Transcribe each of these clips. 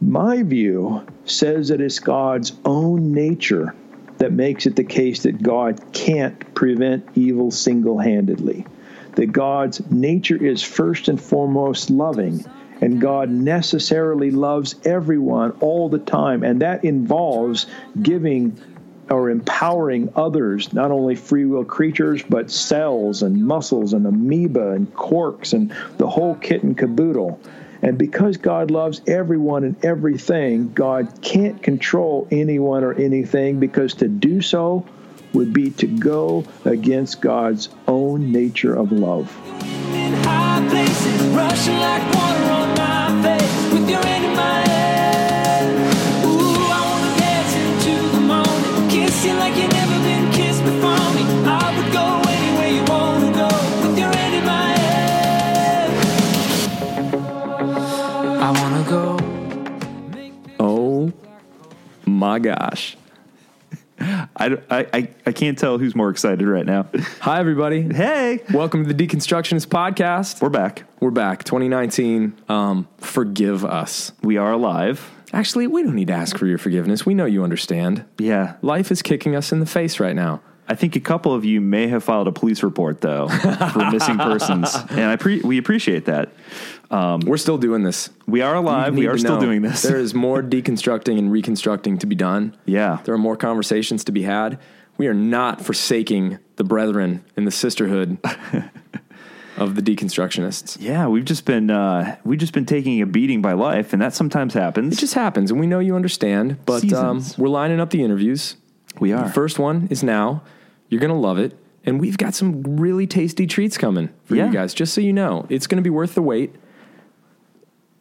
My view says that it's God's own nature that makes it the case that God can't prevent evil single handedly. That God's nature is first and foremost loving, and God necessarily loves everyone all the time, and that involves giving or empowering others, not only free will creatures, but cells and muscles and amoeba and quarks and the whole kit and caboodle. And because God loves everyone and everything, God can't control anyone or anything because to do so would be to go against God's own nature of love. My gosh. I, I, I can't tell who's more excited right now. Hi, everybody. Hey, Welcome to the Deconstructionist Podcast. we're back. We're back, 2019. Um, forgive us. We are alive. Actually, we don't need to ask for your forgiveness. We know you understand. Yeah. Life is kicking us in the face right now. I think a couple of you may have filed a police report though for missing persons, and I pre- we appreciate that. We're still doing this. We are alive. We are still know doing this. There is more deconstructing and reconstructing to be done. yeah. There are more conversations to be had. We are not forsaking the brethren in the sisterhood of the deconstructionists. Yeah, we've just been uh, we've just been taking a beating by life, and that sometimes happens. It just happens, and we know you understand. But um, we're lining up the interviews. we are. The first one is now. You're going to love it. And we've got some really tasty treats coming for Yeah. you guys, just so you know. It's going to be worth the wait.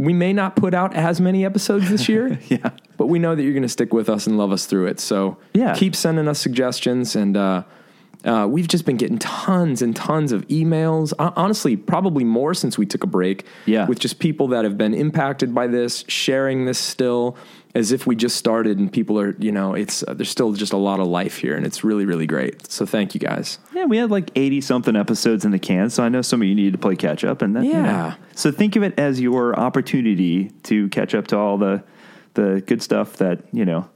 We may not put out as many episodes this year, yeah. but we know that you're going to stick with us and love us through it. So Yeah. keep sending us suggestions. And uh, uh, we've just been getting tons and tons of emails. Hon- Honestly, probably more since we took a break. Yeah. With just people that have been impacted by this, sharing this still as if we just started and people are, you know, it's, uh, there's still just a lot of life here and it's really, really great. So thank you guys. Yeah, we had like eighty something episodes in the can, so I know some of you needed to play catch up, and that, you know. Yeah. So think of it as your opportunity to catch up to all the the good stuff that you know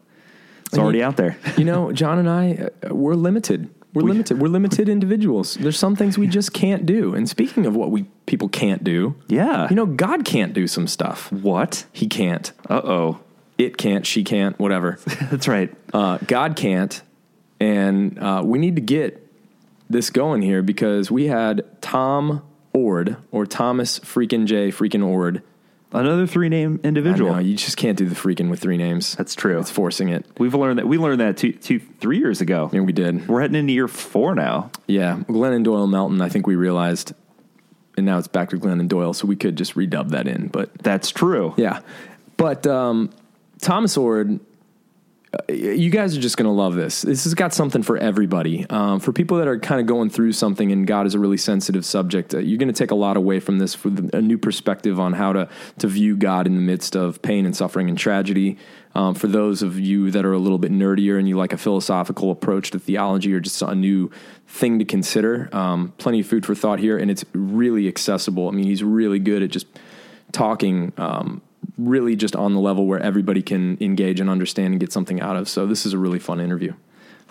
it's already out there. You know, John and I, uh, we're limited. We're limited. We're limited individuals. There's some things we just can't do. And speaking of what we people can't do, Yeah. you know, God can't do some stuff. what? He can't. Uh oh. It can't. She can't. Whatever. That's right. Uh, God can't. And uh, we need to get this going here because we had Tom Oord or Thomas freaking J freaking Oord. Another three name individual. No, you just can't do the freaking with three names. That's true. It's forcing it. We've learned that we learned that two, two, three years ago. And we did. We're heading into year four now. Yeah, Glennon Doyle Melton. I think we realized, and now it's back to Glennon Doyle, so we could just redub that in. But That's true. yeah, but um, Thomas Oord, uh, you guys are just going to love this. This has got something for everybody. Um, for people that are kind of going through something, and God is a really sensitive subject, uh, you're going to take a lot away from this with a new perspective on how to to view God in the midst of pain and suffering and tragedy. Um, for those of you that are a little bit nerdier and you like a philosophical approach to theology or just a new thing to consider, um, plenty of food for thought here, and it's really accessible. I mean, he's really good at just talking um, really just on the level where everybody can engage and understand and get something out of. So this is a really fun interview.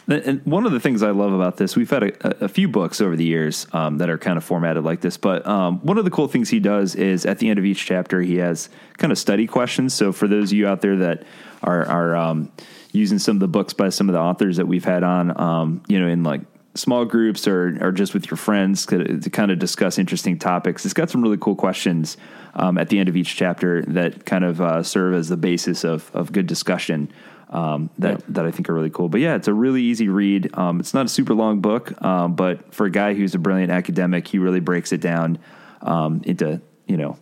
And one of the things I love about this, we've had a, a few books over the years um, that are kind of formatted like this. But um, one of the cool things he does is at the end of each chapter, he has kind of study questions. So for those of you out there that are, are um, using some of the books by some of the authors that we've had on, um, you know, in like small groups or, or just with your friends to, to kind of discuss interesting topics, it's got some really cool questions um, at the end of each chapter that kind of uh, serve as the basis of, of good discussion um, that Yep. that I think are really cool. But yeah, it's a really easy read. Um, it's not a super long book, um, but for a guy who's a brilliant academic, he really breaks it down um, into you know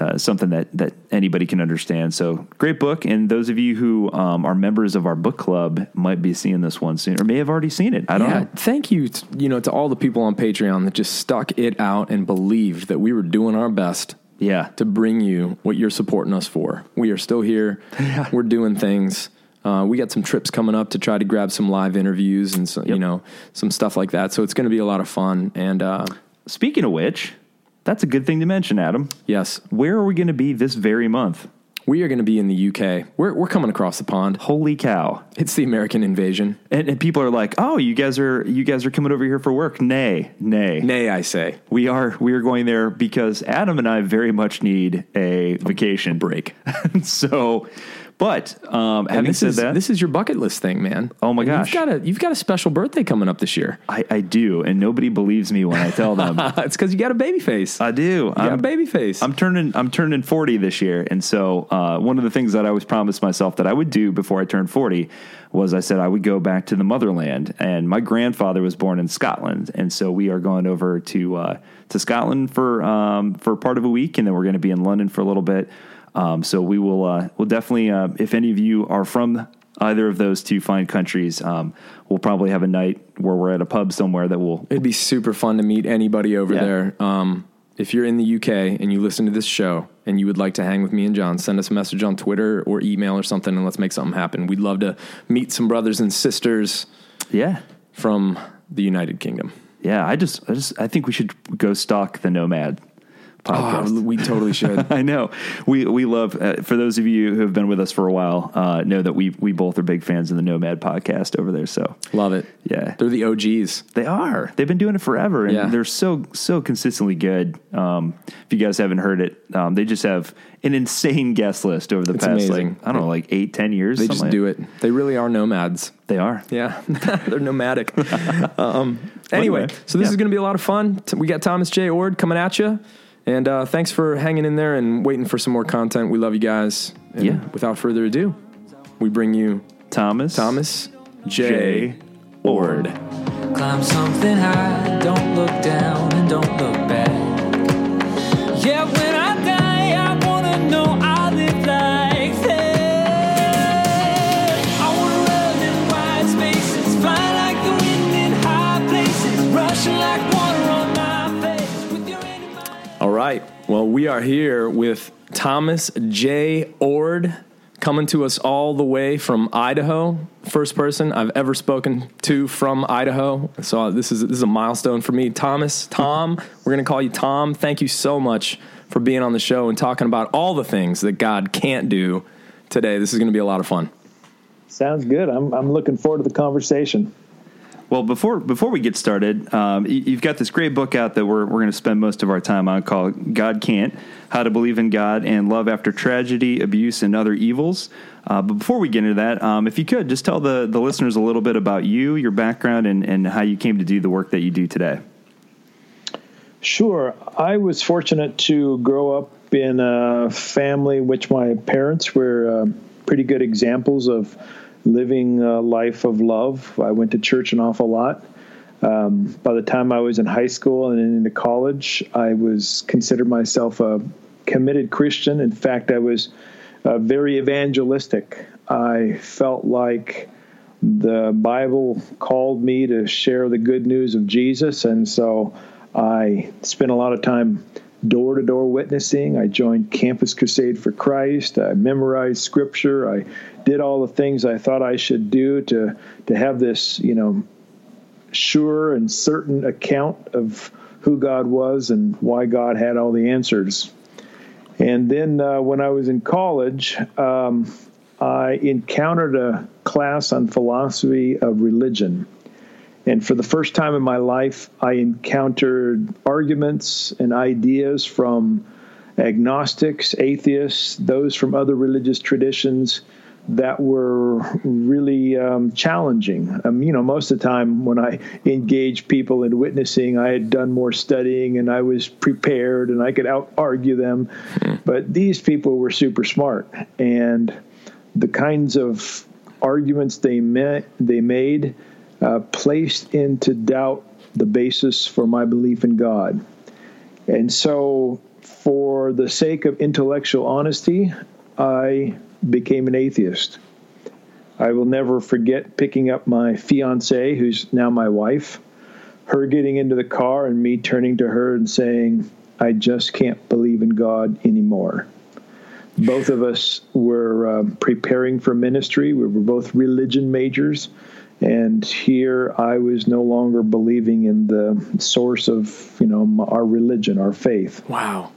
uh, something that that anybody can understand. So great book, and those of you who um, are members of our book club might be seeing this one soon, or may have already seen it. I don't yeah, know. thank you, t- you know, to all the people on Patreon that just stuck it out and believed that we were doing our best Yeah, to bring you what you're supporting us for. We are still here. Yeah. We're doing things. Uh, we got some trips coming up to try to grab some live interviews and so, you know some stuff like that. So it's going to be a lot of fun. And uh, Speaking of which, that's a good thing to mention, Adam. yes, Where are we going to be this very month? we are going to be in the UK. We're we're coming across the pond. Holy cow! It's the American invasion. And, and people are like, "Oh, you guys are you guys are coming over here for work?" Nay, nay, Nay, I say, We are we are going there because Adam and I very much need a vacation break. so, but um, having this said is that, this is your bucket list thing, man. Oh my And gosh. you've got a you've got a special birthday coming up this year. I, I do, and nobody believes me when I tell them. it's because you got a baby face. I do. you got a I'm, baby face. I'm turning I'm turning 40 this year, and so uh, one of the things that I always promised myself that I would do before I turned 40 was I said I would go back to the motherland, and my grandfather was born in Scotland, and so we are going over to uh, to Scotland for um, for part of a week, and then we're going to be in London for a little bit. Um, so we will uh, we'll definitely uh, if any of you are from either of those two fine countries, um, we'll probably have a night where we're at a pub somewhere that will It'd be super fun to meet anybody over Yeah. there. Um, if you're in the UK and you listen to this show and you would like to hang with me and John, send us a message on Twitter or email or something, and let's make something happen. We'd love to meet some brothers and sisters yeah from the United Kingdom. Yeah, I just, I just, I think we should go stalk the Nomad podcast. Oh, we totally should. I know we we love. Uh, for those of you who have been with us for a while, uh, know that we we both are big fans of the Nomad podcast over there. So love it. Yeah. They're the OGs. they are. They've been doing it forever, and Yeah. they're so so consistently good. Um, if you guys haven't heard it, um, they just have an insane guest list over the It's past amazing. like I don't know, like eight ten years. They just do it. They really are nomads. They are. Yeah, they're nomadic. um, anyway, Anyway, so this yeah. is going to be a lot of fun. We got Thomas J. Oord coming at you. And uh, thanks for hanging in there and waiting for some more content. We love you guys. And Yeah. Without further ado, we bring you Thomas. Thomas J. J. Oord. Climb something high, don't look down and don't look back. Yeah, are here with Thomas J. Oord coming to us all the way from Idaho. First person I've ever spoken to from Idaho. So uh, this is this is a milestone for me. Thomas, Tom, we're going to call you Tom. Thank you so much for being on the show and talking about all the things that God can't do today. This is going to be a lot of fun. Sounds good. I'm, I'm looking forward to the conversation. Well, before before we get started, um, you've got this great book out that we're we're going to spend most of our time on called "God Can't: How to Believe in God and Love After Tragedy, Abuse, and Other Evils." Uh, but before we get into that, um, if you could just tell the the listeners a little bit about you, your background, and and how you came to do the work that you do today. Sure. I was fortunate to grow up in a family which my parents were uh, pretty good examples of living a life of love. I went to church an awful lot. Um, by the time I was in high school and into college, I was considered myself a committed Christian. In fact, I was uh, very evangelistic. I felt like the Bible called me to share the good news of Jesus, and so I spent a lot of time door to door witnessing. I joined Campus Crusade for Christ. I memorized Scripture. I did all the things I thought I should do to to have this, you know, sure and certain account of who God was and why God had all the answers. And then uh, when I was in college, um, I encountered a class on philosophy of religion. And for the first time in my life, I encountered arguments and ideas from agnostics, atheists, those from other religious traditions that were really um, challenging. Um, you know, most of the time when I engaged people in witnessing, I had done more studying and I was prepared and I could out argue them. But these people were super smart. And the kinds of arguments they met, they made uh, placed into doubt the basis for my belief in God. And so for the sake of intellectual honesty, I became an atheist. I will never forget picking up my fiance, who's now my wife, her getting into the car and me turning to her and saying, I just can't believe in God anymore. Both of us were um, preparing for ministry. We were both religion majors. And here I was no longer believing in the source of, you know, our religion, our faith. Wow.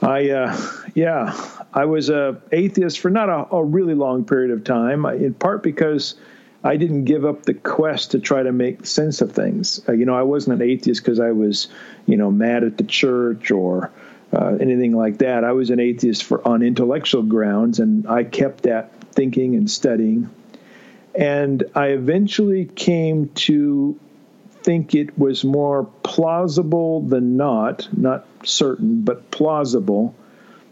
I, uh, yeah, I was a atheist for not a, a really long period of time, in part because I didn't give up the quest to try to make sense of things. Uh, you know, I wasn't an atheist because I was, you know, mad at the church or uh, anything like that. I was an atheist for on intellectual grounds, and I kept that thinking and studying. And I eventually came to think it was more plausible than not, not certain, but plausible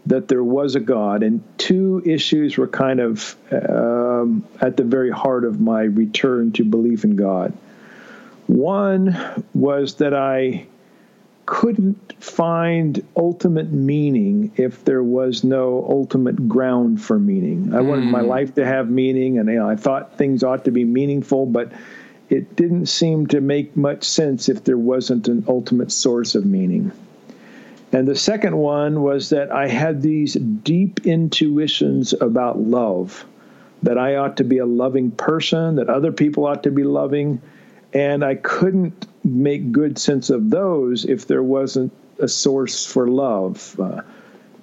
that there was a God. And two issues were kind of um, at the very heart of my return to belief in God. One was that I couldn't find ultimate meaning if there was no ultimate ground for meaning. I wanted my hmm. life to have meaning, and you know, I thought things ought to be meaningful, but it didn't seem to make much sense if there wasn't an ultimate source of meaning. And the second one was that I had these deep intuitions about love, that I ought to be a loving person, that other people ought to be loving. And I couldn't make good sense of those if there wasn't a source for love. Uh,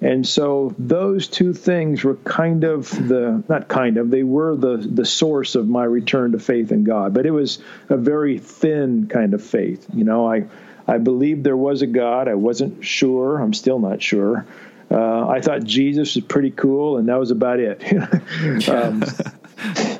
and so those two things were kind of the not kind of they were the the source of my return to faith in God. But it was a very thin kind of faith. You know, I I believed there was a God. I wasn't sure. I'm still not sure. Uh, I thought Jesus was pretty cool, and that was about it. um,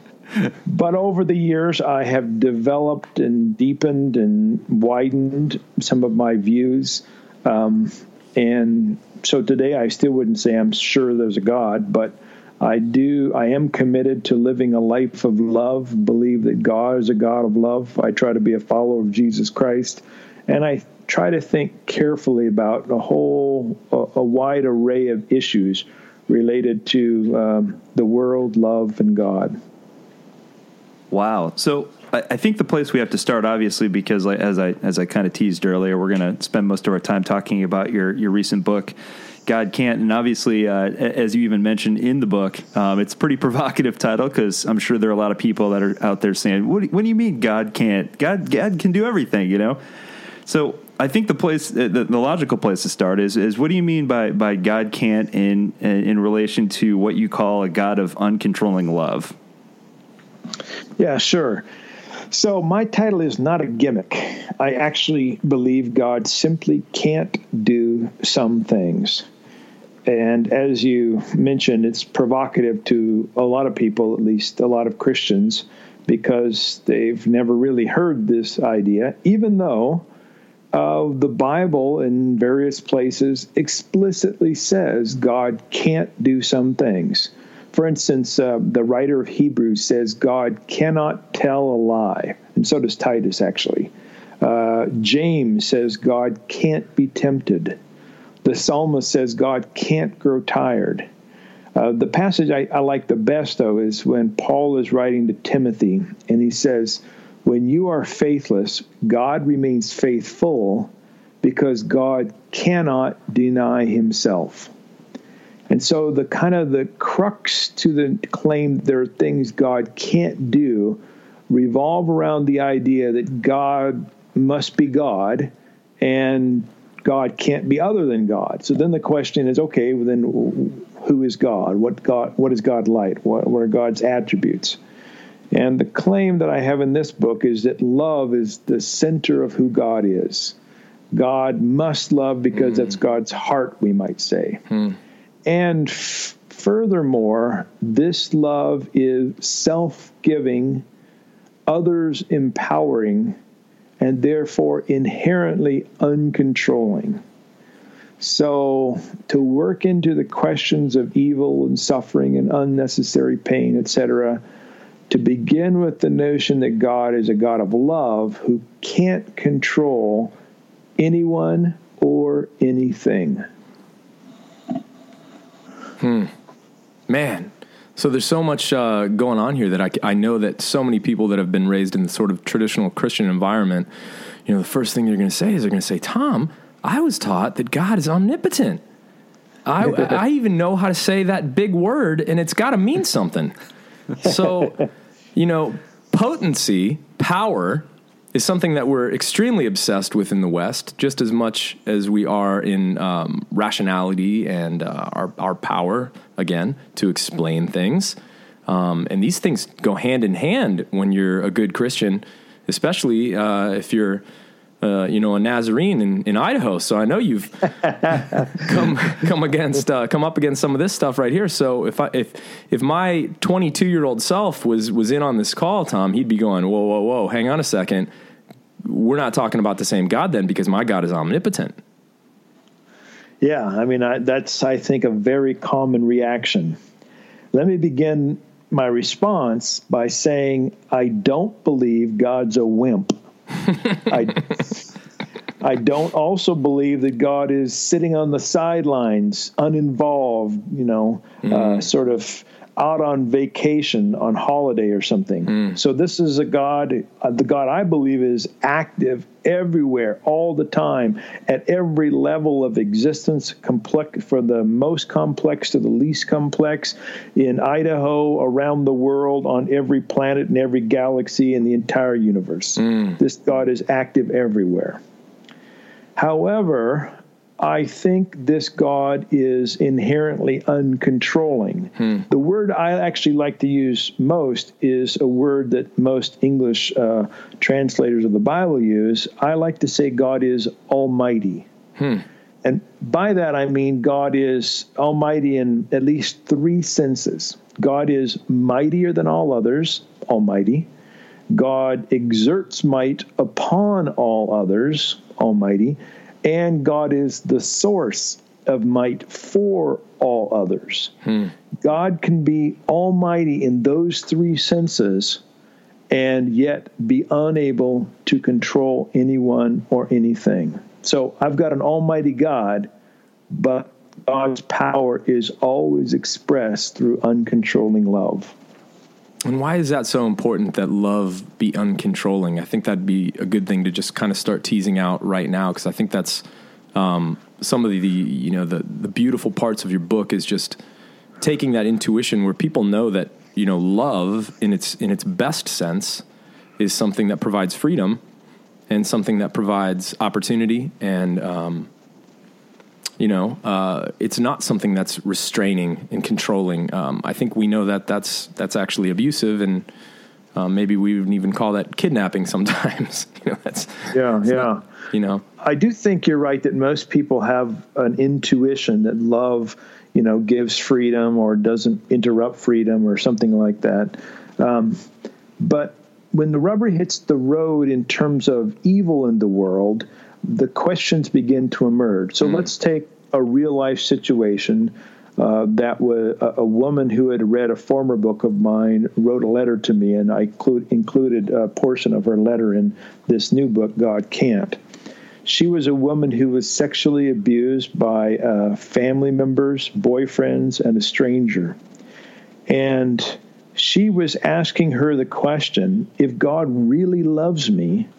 but over the years, I have developed and deepened and widened some of my views. Um, and so today, I still wouldn't say I'm sure there's a God, but I do. I am committed to living a life of love. Believe that God is a God of love. I try to be a follower of Jesus Christ and I try to think carefully about a whole, a, a wide array of issues related to um, the world, love, and God. Wow. So I, I think the place we have to start, obviously, because like, as I as I kind of teased earlier, we're going to spend most of our time talking about your your recent book. God can't, and obviously, uh, as you even mentioned in the book, um, it's a pretty provocative title because I'm sure there are a lot of people that are out there saying, "What, what do you mean God can't? God, God can do everything," you know. So I think the place, the, the, logical place to start is is what do you mean by by God can't in in relation to what you call a God of uncontrolling love? Yeah, sure. So my title is not a gimmick. I actually believe God simply can't do some things. And as you mentioned, it's provocative to a lot of people, at least a lot of Christians, because they've never really heard this idea, even though uh, the Bible in various places explicitly says God can't do some things. For instance, uh, the writer of Hebrews says God cannot tell a lie, and so does Titus, actually. Uh, James says God can't be tempted. The psalmist says God can't grow tired. Uh, the passage I, I like the best, though, is when Paul is writing to Timothy, and he says, when you are faithless, God remains faithful because God cannot deny himself. And so the kind of the crux to the claim there are things God can't do revolve around the idea that God must be God and God can't be other than God. So then the question is, okay, well then who is God? What God? What is God like? What, what are God's attributes? And the claim that I have in this book is that love is the center of who God is. God must love because mm. that's God's heart, we might say. Mm. And f- furthermore, this love is self giving, others empowering, and therefore inherently uncontrolling. So, to work into the questions of evil and suffering and unnecessary pain, etc., to begin with the notion that God is a God of love who can't control anyone or or anything. Man, so there's so much uh, going on here that I, I know that so many people that have been raised in the sort of traditional Christian environment, you know, the first thing they're going to say is they're going to say, Tom, I was taught that God is omnipotent. I, I even know how to say that big word, and it's got to mean something. So, you know, potency, power, is something that we're extremely obsessed with in the West, just as much as we are in um, rationality and uh, our, our power, again, to explain things. Um, and these things go hand in hand when you're a good Christian, especially uh, if you're, uh, you know, a Nazarene in, in Idaho. So I know you've come come against uh, come up against some of this stuff right here. So if I if if my 22 year old self was was in on this call, Tom, he'd be going, whoa whoa whoa, hang on a second. We're not talking about the same God then, because my God is omnipotent. Yeah, I mean, I, that's, I think, a very common reaction. Let me begin my response by saying I don't believe God's a wimp. I, I don't also believe that God is sitting on the sidelines, uninvolved, you know, uh, sort of out on vacation, on holiday or something. So this is a God, uh, the God I believe is active everywhere, all the time, at every level of existence, complex from the most complex to the least complex, in Idaho, around the world, on every planet and every galaxy in the entire universe. This God is active everywhere. However, I think this God is inherently uncontrolling. The word I actually like to use most is a word that most English uh, translators of the Bible use. I like to say God is almighty. And by that I mean God is almighty in at least three senses. God is mightier than all others, almighty. God exerts might upon all others, almighty. And God is the source of might for all others. Hmm. God can be almighty in those three senses and yet be unable to control anyone or anything. So I've got an almighty God, but God's power is always expressed through uncontrolling love. And why is that so important that love be uncontrolling? I think that'd be a good thing to just kind of start teasing out right now because I think that's um, some of the, you know the the beautiful parts of your book is just taking that intuition where people know that you know love in its in its best sense is something that provides freedom and something that provides opportunity and um, you know uh, it's not something that's restraining and controlling um, i think we know that that's that's actually abusive and um, maybe we would even call that kidnapping sometimes you know that's Yeah, it's yeah. not- you know I do think you're right that most people have an intuition that love, you know, gives freedom or doesn't interrupt freedom or something like that. Um, but when the rubber hits the road in terms of evil in the world, the questions begin to emerge. So let's take a real life situation. Uh, that was a, a woman who had read a former book of mine wrote a letter to me, and I include, included a portion of her letter in this new book, God Can't. She was a woman who was sexually abused by uh, family members, boyfriends, and a stranger. And she was asking her the question if God really loves me,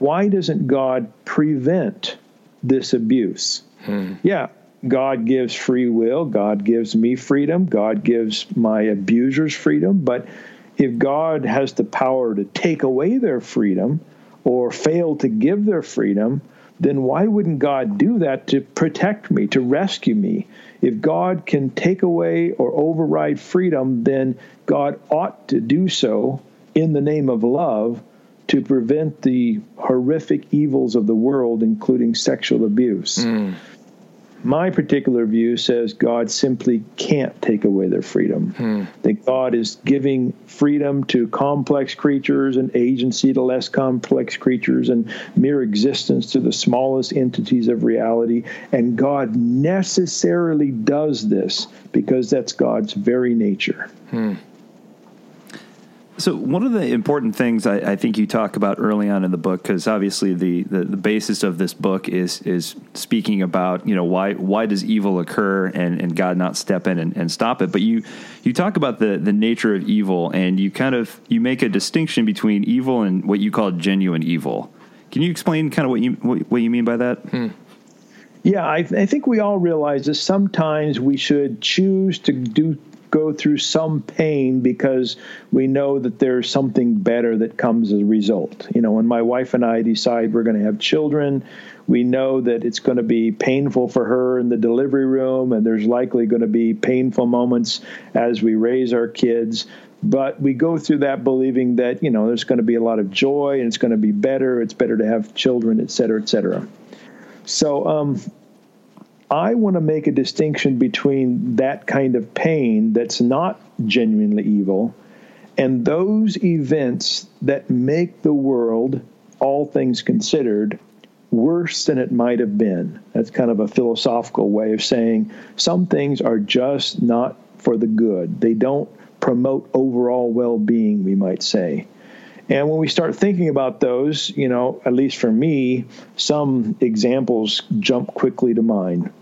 why doesn't God prevent this abuse? Hmm. Yeah, God gives free will, God gives me freedom, God gives my abusers freedom, but if God has the power to take away their freedom or fail to give their freedom, then why wouldn't God do that to protect me, to rescue me? If God can take away or override freedom, then God ought to do so in the name of love to prevent the horrific evils of the world, including sexual abuse. Mm. My particular view says God simply can't take away their freedom. Hmm. That God is giving freedom to complex creatures and agency to less complex creatures and mere existence to the smallest entities of reality. And God necessarily does this because that's God's very nature. Hmm. So one of the important things I, I think you talk about early on in the book, because obviously the, the, the basis of this book is is speaking about you know why why does evil occur and, and God not step in and, and stop it. But you you talk about the the nature of evil and you kind of you make a distinction between evil and what you call genuine evil. Can you explain kind of what you what, what you mean by that? Hmm. Yeah, I, I think we all realize that sometimes we should choose to do go through some pain because we know that there's something better that comes as a result. You know, when my wife and I decide we're going to have children, we know that it's going to be painful for her in the delivery room, and there's likely going to be painful moments as we raise our kids. But we go through that believing that, you know, there's going to be a lot of joy and it's going to be better. It's better to have children, et cetera, et cetera. So, um, I want to make a distinction between that kind of pain that's not genuinely evil and those events that make the world, all things considered, worse than it might have been. That's kind of a philosophical way of saying some things are just not for the good. They don't promote overall well being, we might say. And when we start thinking about those, you know, at least for me, some examples jump quickly to mind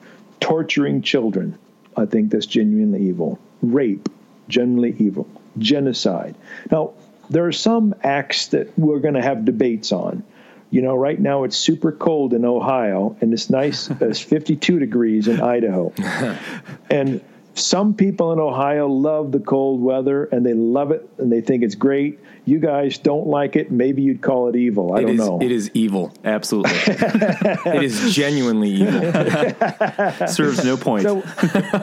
torturing children, I think that's genuinely evil. Rape, genuinely evil. Genocide. Now, there are some acts that we're going to have debates on. You know, right now it's super cold in Ohio, and it's nice. it's 52 degrees in Idaho, and some people in Ohio love the cold weather and they love it and they think it's great. You guys don't like it. Maybe you'd call it evil. I It don't is, know. It is evil. Absolutely, It is genuinely evil. serves no point. So,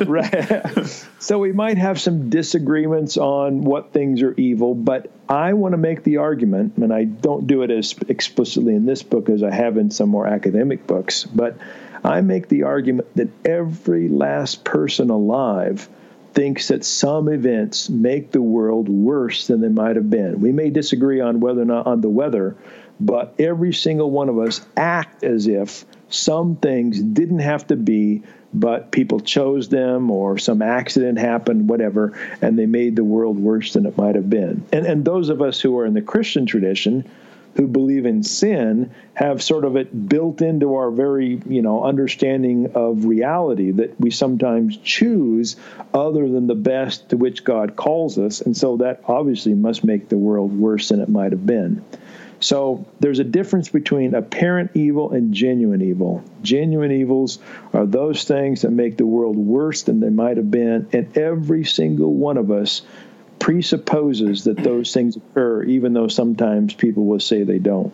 right. so we might have some disagreements on what things are evil, but I want to make the argument, and I don't do it as explicitly in this book as I have in some more academic books, but I make the argument that every last person alive thinks that some events make the world worse than they might have been. We may disagree on whether or not on the weather, but every single one of us act as if some things didn't have to be, but people chose them or some accident happened, whatever, and they made the world worse than it might have been. And and those of us who are in the Christian tradition who believe in sin have sort of it built into our very you know understanding of reality that we sometimes choose other than the best to which God calls us. And so that obviously must make the world worse than it might have been. So there's a difference between apparent evil and genuine evil. Genuine evils are those things that make the world worse than they might have been. And every single one of us presupposes that those things occur, even though sometimes people will say they don't.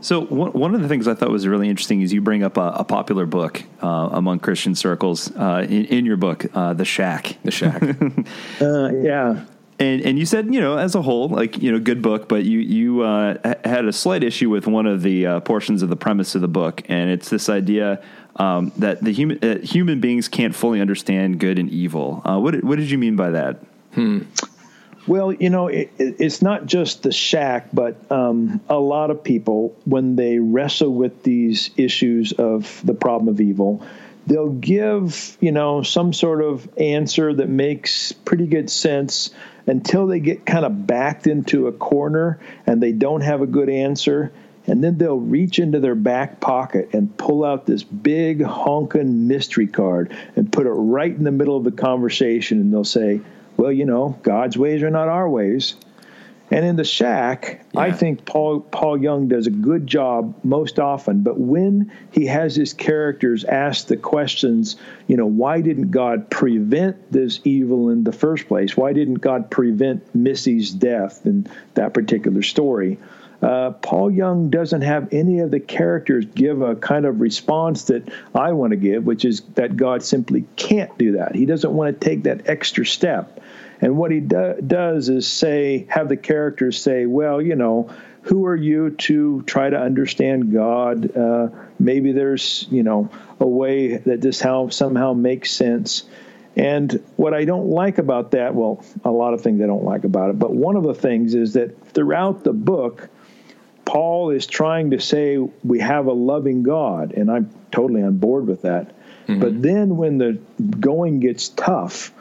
So one, one of the things I thought was really interesting is you bring up a, a popular book uh, among Christian circles uh, in, in your book, uh, The Shack. The shack. Uh, yeah. And and you said you know as a whole like you know good book, but you you uh, had a slight issue with one of the uh, portions of the premise of the book, and it's this idea um, that the human uh, human beings can't fully understand good and evil. Uh, what did- what did you mean by that? Well, you know, it, it, it's not just the shack, but um, a lot of people, when they wrestle with these issues of the problem of evil, they'll give, you know, some sort of answer that makes pretty good sense until they get kind of backed into a corner and they don't have a good answer. And then they'll reach into their back pocket and pull out this big honking mystery card and put it right in the middle of the conversation. And they'll say, well, you know, God's ways are not our ways. And in the shack, I think Paul Paul Young does a good job most often. But when he has his characters ask the questions, you know, why didn't God prevent this evil in the first place? Why didn't God prevent Missy's death in that particular story? Uh, Paul Young doesn't have any of the characters give a kind of response that I want to give, which is that God simply can't do that. He doesn't want to take that extra step. And what he do, does is say, have the characters say, well, you know, who are you to try to understand God? Uh, maybe there's, you know, a way that this how somehow makes sense. And what I don't like about that, well, a lot of things I don't like about it, but one of the things is that throughout the book, Paul is trying to say we have a loving God, and I'm totally on board with that. Mm-hmm. But then when the going gets tough,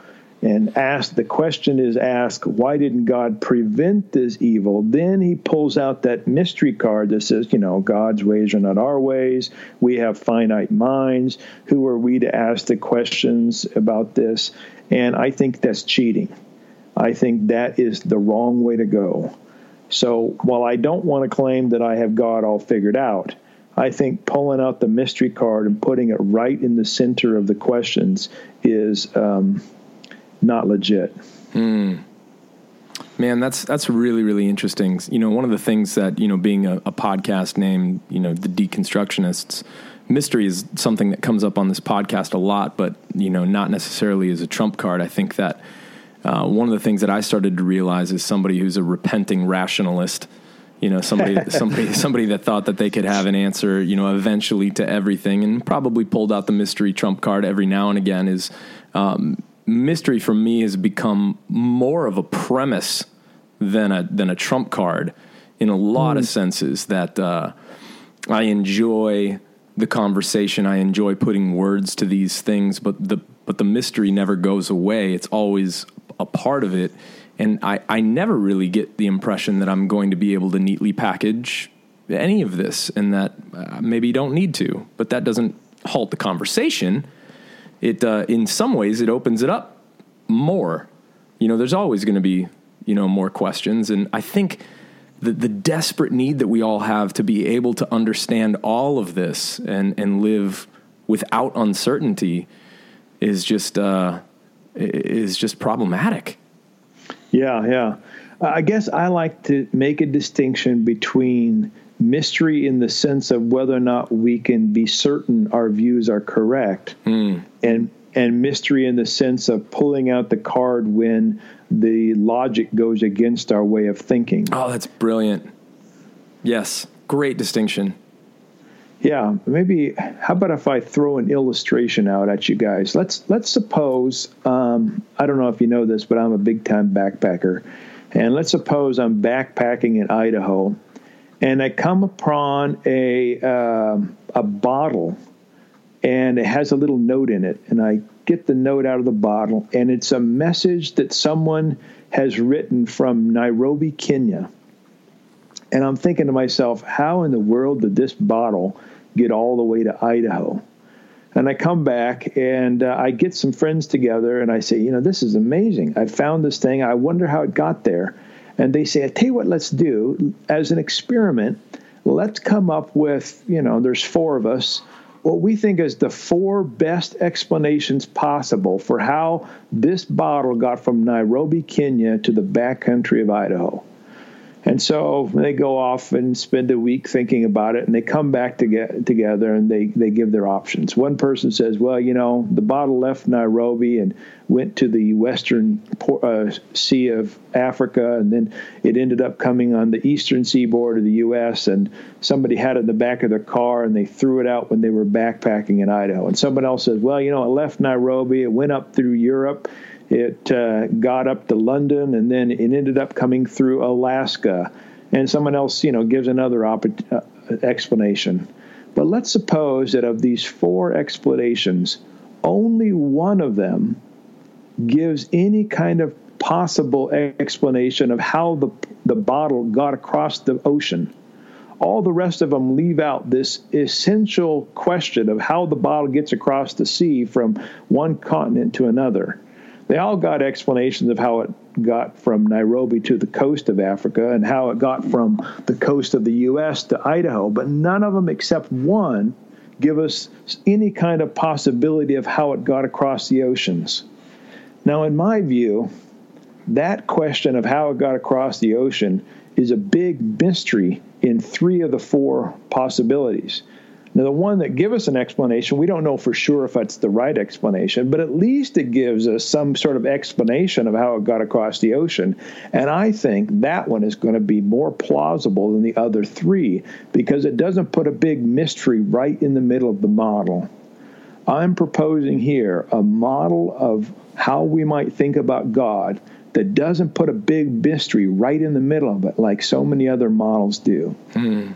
and ask the question is asked why didn't god prevent this evil? Then he pulls out that mystery card that says you know god's ways are not our ways. We have finite minds. Who are we to ask the questions about this? And i think that's cheating. I think that is the wrong way to go so while i don't want to claim that i have god all figured out I think pulling out the mystery card and putting it right in the center of the questions is um, not legit. Man, that's that's really really interesting. You know, one of the things that you know, being a, a podcast named you know the Deconstructionists, mystery is something that comes up on this podcast a lot, but you know, not necessarily as a trump card. I think that uh, one of the things that I started to realize is somebody who's a repenting rationalist. You know, somebody somebody somebody that thought that they could have an answer, you know, eventually to everything, and probably pulled out the mystery trump card every now and again. Is um, mystery for me has become more of a premise than a than a trump card in a lot of senses. That uh, I enjoy the conversation. I enjoy putting words to these things, but the but the mystery never goes away. It's always a part of it, and I I never really get the impression that I'm going to be able to neatly package any of this, and that uh, maybe you don't need to. But that doesn't halt the conversation it uh, in some ways it opens it up more. You know, there's always going to be you know more questions, and I think the the desperate need that we all have to be able to understand all of this and and live without uncertainty is just uh, is just problematic. Yeah, yeah. I guess I like to make a distinction between mystery in the sense of whether or not we can be certain our views are correct Mm. and and mystery in the sense of pulling out the card when the logic goes against our way of thinking. Oh, that's brilliant. Yes, great distinction. Yeah, maybe. How about if I throw an illustration out at you guys? Let's let's suppose um, I don't know if you know this, but I'm a big time backpacker, and let's suppose I'm backpacking in Idaho, and I come upon a um, a bottle, and it has a little note in it, and I get the note out of the bottle, and it's a message that someone has written from Nairobi, Kenya. And I'm thinking to myself, how in the world did this bottle get all the way to Idaho? And I come back and uh, I get some friends together and I say, you know, this is amazing. I found this thing. I wonder how it got there. And they say, I tell you what, let's do as an experiment. Let's come up with, you know, there's four of us, what we think is the four best explanations possible for how this bottle got from Nairobi, Kenya to the backcountry of Idaho. And so they go off and spend a week thinking about it, and they come back to get together and they, they give their options. One person says, Well, you know, the bottle left Nairobi and went to the western uh, sea of Africa, and then it ended up coming on the eastern seaboard of the U.S., and somebody had it in the back of their car and they threw it out when they were backpacking in Idaho. And someone else says, Well, you know, it left Nairobi, it went up through Europe it uh, got up to London, and then it ended up coming through Alaska. And someone else, you know, gives another op- uh, explanation. But let's suppose that of these four explanations, only one of them gives any kind of possible explanation of how the the bottle got across the ocean. All the rest of them leave out this essential question of how the bottle gets across the sea from one continent to another. They all got explanations of how it got from Nairobi to the coast of Africa and how it got from the coast of the U.S. to Idaho, but none of them except one give us any kind of possibility of how it got across the oceans. Now, in my view, that question of how it got across the ocean is a big mystery in three of the four possibilities. Now, the one that give us an explanation, we don't know for sure if that's the right explanation, but at least it gives us some sort of explanation of how it got across the ocean. And I think that one is going to be more plausible than the other three because it doesn't put a big mystery right in the middle of the model. I'm proposing here a model of how we might think about God that doesn't put a big mystery right in the middle of it like so many other models do. Hmm.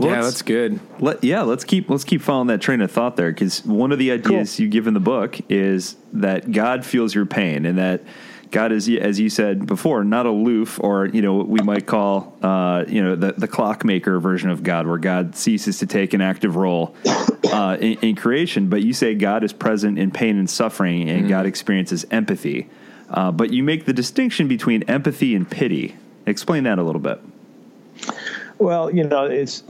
Well, yeah, that's good. Let, yeah, let's keep let's keep following that train of thought there because one of the ideas you give in the book is that God feels your pain and that God is, as you said before, not aloof or you know what we might call uh, you know the the clockmaker version of God, where God ceases to take an active role uh, in, in creation. But you say God is present in pain and suffering, and God experiences empathy. Uh, but you make the distinction between empathy and pity. Explain that a little bit. Well, you know, it's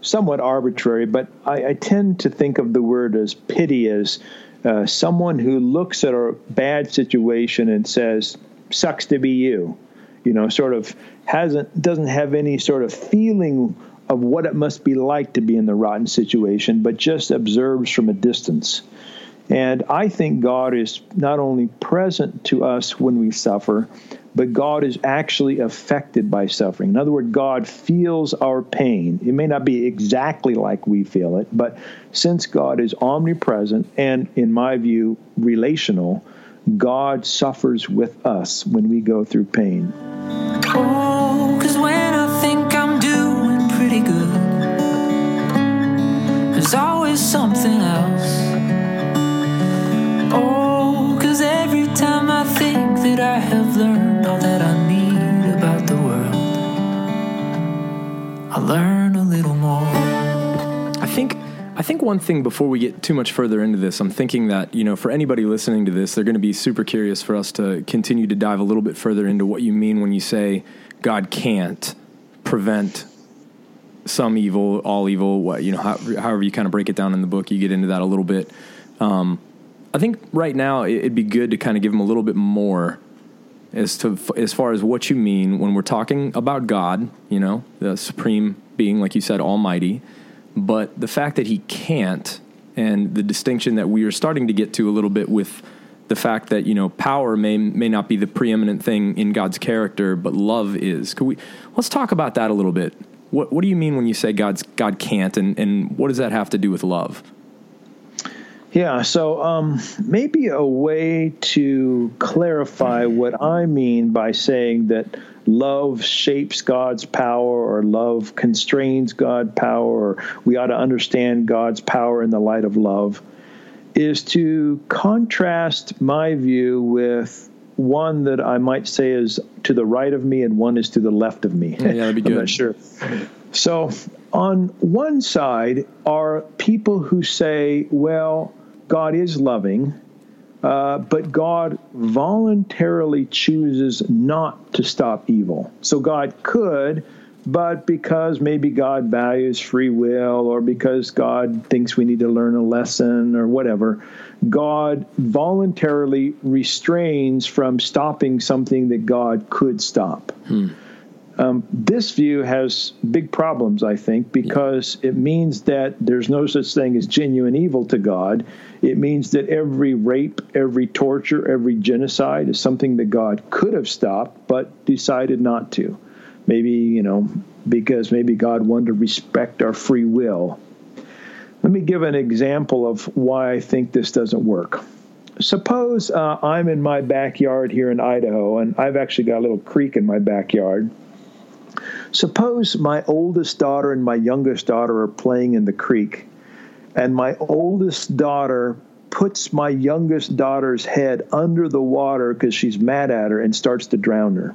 somewhat arbitrary, but I, I tend to think of the word as pity as uh, someone who looks at a bad situation and says, "Sucks to be you," you know, sort of hasn't doesn't have any sort of feeling of what it must be like to be in the rotten situation, but just observes from a distance. And I think God is not only present to us when we suffer, but God is actually affected by suffering. In other words, God feels our pain. It may not be exactly like we feel it, but since God is omnipresent and, in my view, relational, God suffers with us when we go through pain. Oh, when I think I'm doing pretty good, there's always something else. Oh, 'cause every time I think that I have learned all that I need about the world, I learn a little more. I think I think one thing before we get too much further into this, I'm thinking that you know for anybody listening to this, they're going to be super curious for us to continue to dive a little bit further into what you mean when you say God can't prevent some evil, all evil. What you know, how, however you kind of break it down in the book, you get into that a little bit. Um, I think right now it- it'd be good to kind of give them a little bit more as to as far as what you mean when we're talking about God, you know, the supreme being, like you said, Almighty, but the fact that He can't, and the distinction that we are starting to get to a little bit with the fact that you know power may may not be the preeminent thing in God's character, but love is. Could we let's talk about that a little bit? What what do you mean when you say God's God can't, and and what does that have to do with love? Yeah, so um, maybe a way to clarify what I mean by saying that love shapes God's power or love constrains God's power or we ought to understand God's power in the light of love is to contrast my view with one that I might say is to the right of me and one is to the left of me. Yeah, that'd be I'm good. not sure. So, on one side are people who say, well, God is loving, uh, but God voluntarily chooses not to stop evil. So, God could, but because maybe God values free will or because God thinks we need to learn a lesson or whatever, God voluntarily restrains from stopping something that God could stop. Um, this view has big problems, I think, because it means that there's no such thing as genuine evil to God. It means that every rape, every torture, every genocide is something that God could have stopped, but decided not to. Maybe, you know, because maybe God wanted to respect our free will. Let me give an example of why I think this doesn't work. Suppose uh, I'm in my backyard here in Idaho, and I've actually got a little creek in my backyard. Suppose my oldest daughter and my youngest daughter are playing in the creek, and my oldest daughter puts my youngest daughter's head under the water because she's mad at her and starts to drown her.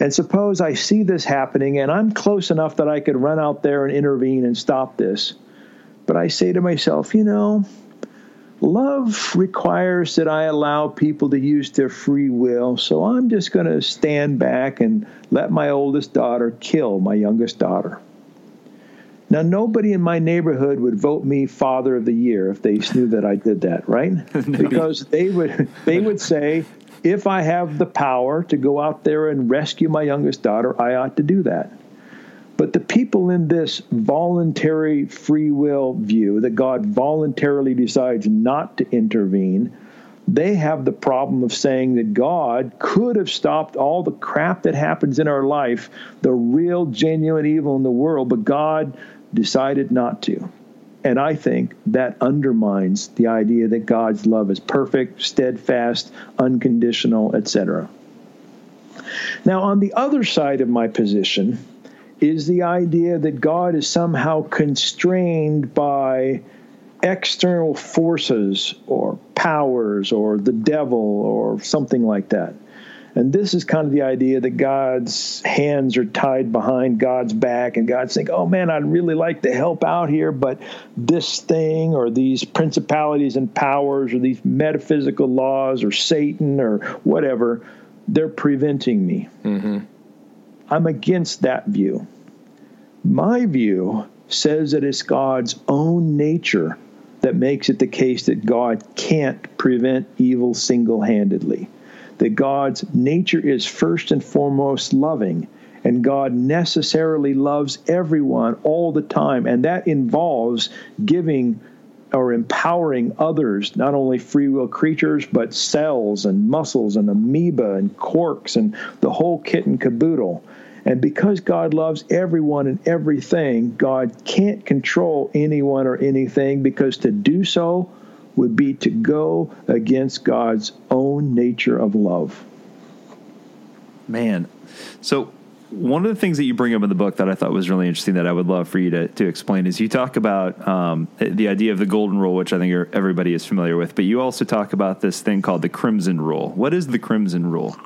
And suppose I see this happening and I'm close enough that I could run out there and intervene and stop this. But I say to myself, you know, love requires that I allow people to use their free will, so I'm just going to stand back and let my oldest daughter kill my youngest daughter. Now, nobody in my neighborhood would vote me Father of the Year if they knew that I did that, right? because they would they would say, if I have the power to go out there and rescue my youngest daughter, I ought to do that. But the people in this voluntary free will view that God voluntarily decides not to intervene, they have the problem of saying that God could have stopped all the crap that happens in our life, the real, genuine evil in the world, but God decided not to. And I think that undermines the idea that God's love is perfect, steadfast, unconditional, etc. Now, on the other side of my position is the idea that God is somehow constrained by external forces or powers or the devil or something like that. And this is kind of the idea that God's hands are tied behind God's back, and God's saying, Oh man, I'd really like to help out here, but this thing or these principalities and powers or these metaphysical laws or Satan or whatever, they're preventing me. Mm-hmm. I'm against that view. My view says that it's God's own nature that makes it the case that God can't prevent evil single handedly. That God's nature is first and foremost loving, and God necessarily loves everyone all the time, and that involves giving or empowering others, not only free will creatures, but cells and muscles and amoeba and quarks and the whole kit and caboodle. And because God loves everyone and everything, God can't control anyone or anything because to do so would be to go against God's own nature of love. Man. So one of the things that you bring up in the book that I thought was really interesting that I would love for you to, to explain is you talk about um, the idea of the golden rule, which I think everybody is familiar with, but you also talk about this thing called the crimson rule. What is the crimson rule?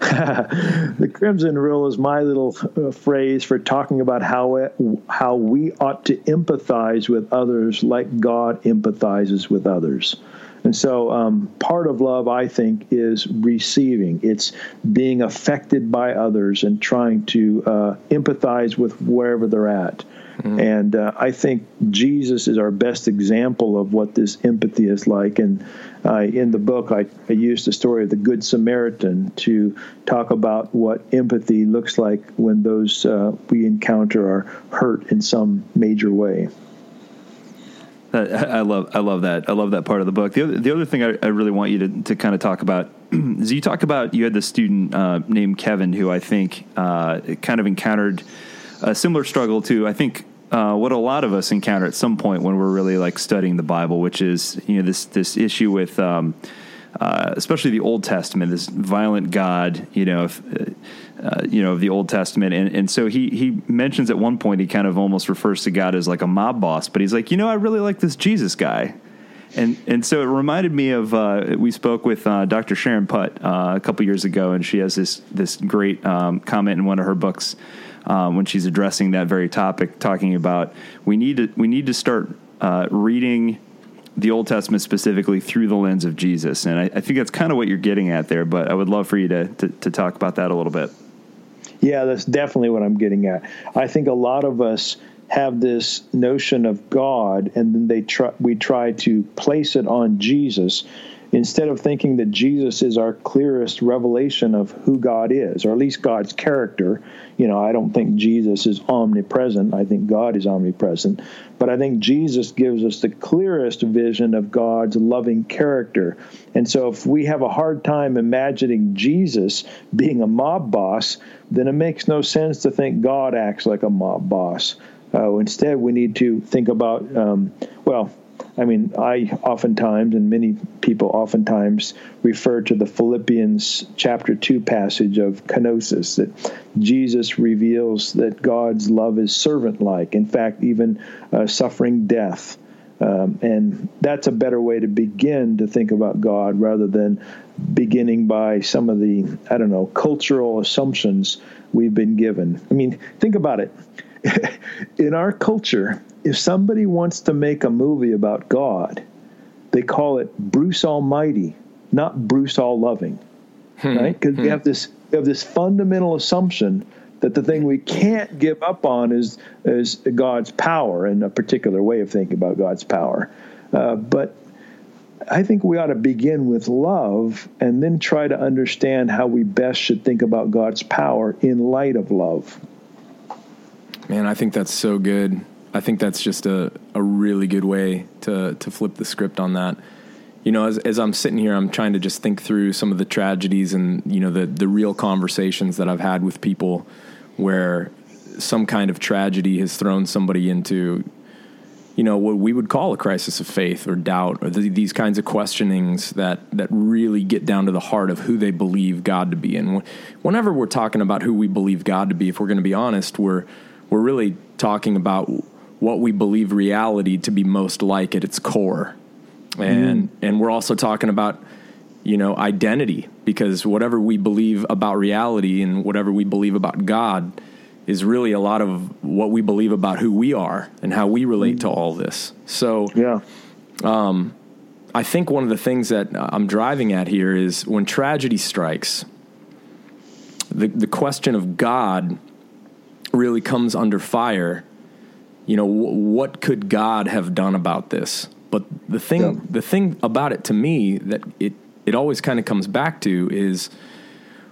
The crimson rule is my little uh, phrase for talking about how it, how we ought to empathize with others like God empathizes with others. And so, um, part of love, I think, is receiving. It's being affected by others and trying to uh, empathize with wherever they're at. Mm-hmm. And uh, I think Jesus is our best example of what this empathy is like. And uh, in the book, I, I used the story of the Good Samaritan to talk about what empathy looks like when those uh, we encounter are hurt in some major way. I love I love that I love that part of the book. The other, the other thing I, I really want you to, to kind of talk about is you talk about you had the student uh, named Kevin who I think uh, kind of encountered a similar struggle to I think uh, what a lot of us encounter at some point when we're really like studying the Bible, which is you know this this issue with um, uh, especially the Old Testament, this violent God, you know, if, uh, uh, you know, of the Old Testament, and and so he he mentions at one point he kind of almost refers to God as like a mob boss, but he's like, you know, I really like this Jesus guy. And and so it reminded me of uh, we spoke with Dr. Sharon Putt a couple years ago, and she has this this great um, comment in one of her books um, when she's addressing that very topic, talking about we need to we need to start uh, reading the Old Testament specifically through the lens of Jesus, and I, I think that's kind of what you're getting at there. But I would love for you to, to, to talk about that a little bit. Yeah, that's definitely what I'm getting at. I think a lot of us have this notion of God, and then they try we try to place it on Jesus instead of thinking that Jesus is our clearest revelation of who God is, or at least God's character. You know, I don't think Jesus is omnipresent. I think God is omnipresent. But I think Jesus gives us the clearest vision of God's loving character. And so if we have a hard time imagining Jesus being a mob boss, then it makes no sense to think God acts like a mob boss. Uh, instead, we need to think about, um, well, I mean, I oftentimes, and many people oftentimes, refer to the Philippians chapter 2 passage of kenosis that Jesus reveals that God's love is servant like, in fact, even uh, suffering death. Um, and that's a better way to begin to think about God rather than beginning by some of the, I don't know, cultural assumptions we've been given. I mean, think about it. In our culture, if somebody wants to make a movie about God, they call it Bruce Almighty, not Bruce All Loving, hmm. right? Because hmm. we have this we have this fundamental assumption that the thing we can't give up on is is God's power and a particular way of thinking about God's power. Uh, but I think we ought to begin with love and then try to understand how we best should think about God's power in light of love. Man, I think that's so good. I think that's just a, a really good way to to flip the script on that. You know, as as I'm sitting here, I'm trying to just think through some of the tragedies and you know the the real conversations that I've had with people where some kind of tragedy has thrown somebody into you know what we would call a crisis of faith or doubt or the, these kinds of questionings that that really get down to the heart of who they believe God to be and whenever we're talking about who we believe God to be if we're going to be honest we're we're really talking about what we believe reality to be most like at its core and mm. and we're also talking about you know identity because whatever we believe about reality and whatever we believe about God is really a lot of what we believe about who we are and how we relate mm. to all this. So yeah, um, I think one of the things that I'm driving at here is when tragedy strikes, the the question of God really comes under fire. You know, w- what could God have done about this? But the thing, yeah. the thing about it to me that it it always kind of comes back to is,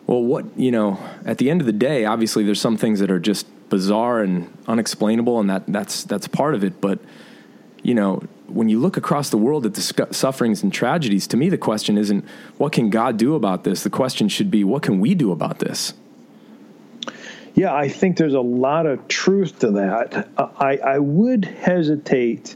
well, what you know, at the end of the day, obviously there's some things that are just bizarre and unexplainable, and that that's that's part of it. But you know, when you look across the world at the sc- sufferings and tragedies, to me the question isn't what can God do about this. The question should be what can we do about this. Yeah, I think there's a lot of truth to that. I, I would hesitate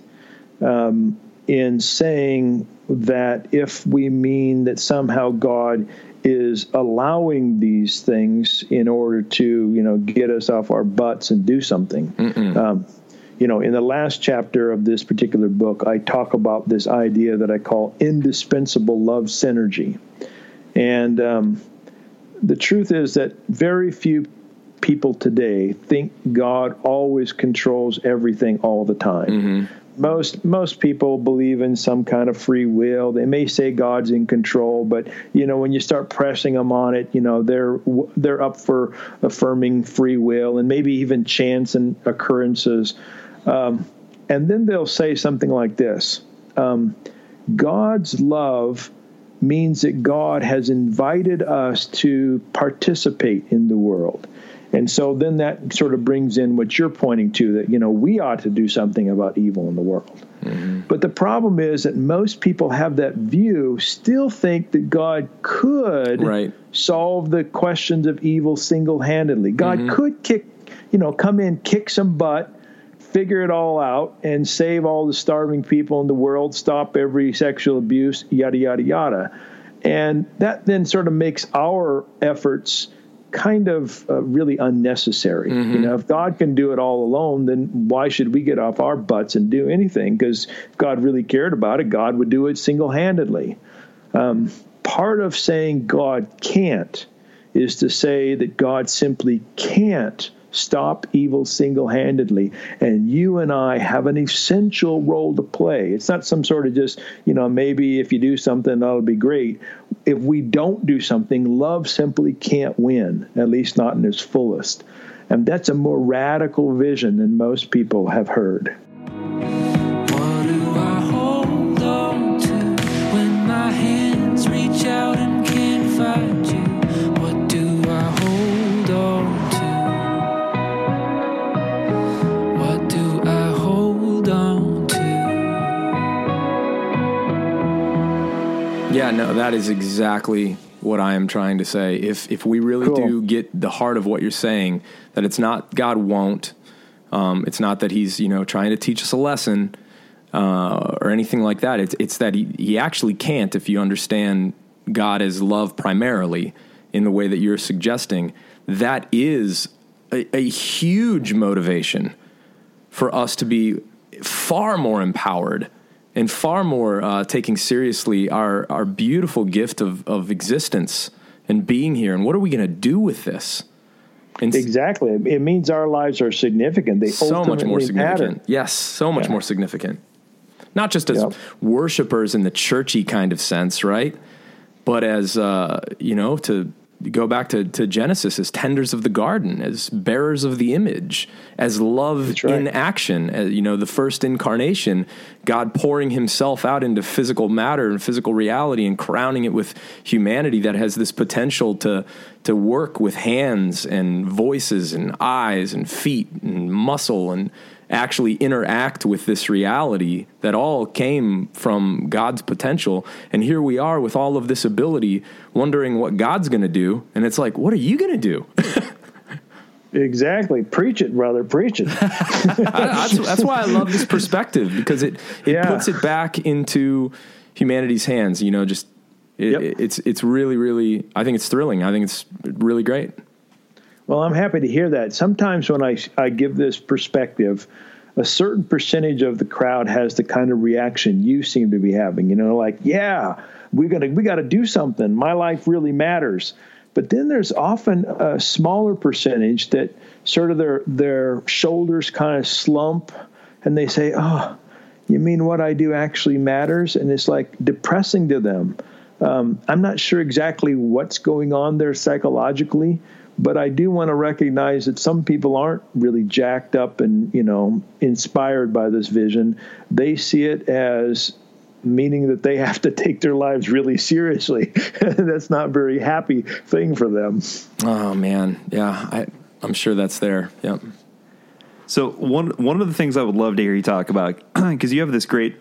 um, in saying that if we mean that somehow God is allowing these things in order to, you know, get us off our butts and do something. Um, you know, in the last chapter of this particular book, I talk about this idea that I call indispensable love synergy. And um, the truth is that very few people today think God always controls everything all the time. Mm-hmm most most people believe in some kind of free will. They may say God's in control, but you know when you start pressing them on it, you know they're they're up for affirming free will and maybe even chance and occurrences. Um, and then they'll say something like this: um, God's love means that God has invited us to participate in the world. And so then that sort of brings in what you're pointing to that, you know, we ought to do something about evil in the world. Mm-hmm. But the problem is that most people have that view, still think that God could right. solve the questions of evil single handedly. God mm-hmm. could kick, you know, come in, kick some butt, figure it all out, and save all the starving people in the world, stop every sexual abuse, yada, yada, yada. And that then sort of makes our efforts kind of uh, really unnecessary. Mm-hmm. You know, if God can do it all alone, then why should we get off our butts and do anything? Because if God really cared about it, God would do it single handedly. Um, part of saying God can't is to say that God simply can't stop evil single handedly. And you and I have an essential role to play. It's not some sort of just, you know, maybe if you do something, that'll be great. If we don't do something, love simply can't win, at least not in its fullest. And that's a more radical vision than most people have heard. No, that is exactly what I am trying to say. If if we really cool. do get the heart of what you're saying, that it's not God won't, um, it's not that He's you know trying to teach us a lesson uh, or anything like that. It's it's that he, he actually can't if you understand God as love primarily in the way that you're suggesting. That is a, a huge motivation for us to be far more empowered and far more uh, taking seriously our our beautiful gift of of existence and being here. And what are we going to do with this? And exactly, it means our lives are significant. They so much more significant. Matter. Yes, so much yeah. more significant. Not just as yep. worshipers in the churchy kind of sense, right? But as uh, you know, to go back to, to Genesis as tenders of the garden, as bearers of the image, as love right. in action. As, you know, the first incarnation, God pouring himself out into physical matter and physical reality and crowning it with humanity that has this potential to, to work with hands and voices and eyes and feet and muscle and actually interact with this reality that all came from God's potential. And here we are with all of this ability, wondering what God's going to do. And it's like, what are you going to do? Exactly. Preach it, brother. Preach it. that's, that's why I love this perspective because it it Yeah. puts it back into humanity's hands. You know, just it, Yep. it's it's really really. I think it's thrilling. I think it's really great. Well, I'm happy to hear that. Sometimes when I, I give this perspective, a certain percentage of the crowd has the kind of reaction you seem to be having. You know, like, yeah, we got to we got to do something. My life really matters. But then there's often a smaller percentage that sort of their their shoulders kind of slump, and they say, "Oh, you mean what I do actually matters?" And it's like depressing to them. Um, I'm not sure exactly what's going on there psychologically, but I do want to recognize that some people aren't really jacked up and you know inspired by this vision. They see it as meaning that they have to take their lives really seriously. that's not a very happy thing for them. Oh man, yeah, I I'm sure that's there. Yep. So one one of the things I would love to hear you talk about because you have this great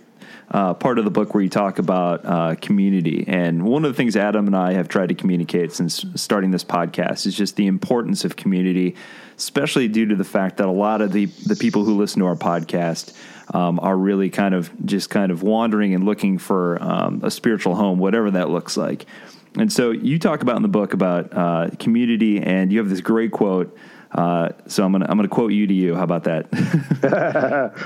uh, part of the book where you talk about uh, community, and one of the things Adam and I have tried to communicate since starting this podcast is just the importance of community, especially due to the fact that a lot of the the people who listen to our podcast. Um, are really kind of just kind of wandering and looking for um, a spiritual home, whatever that looks like. And so you talk about in the book about uh, community, and you have this great quote. Uh, so I'm gonna I'm gonna quote you to you. How about that?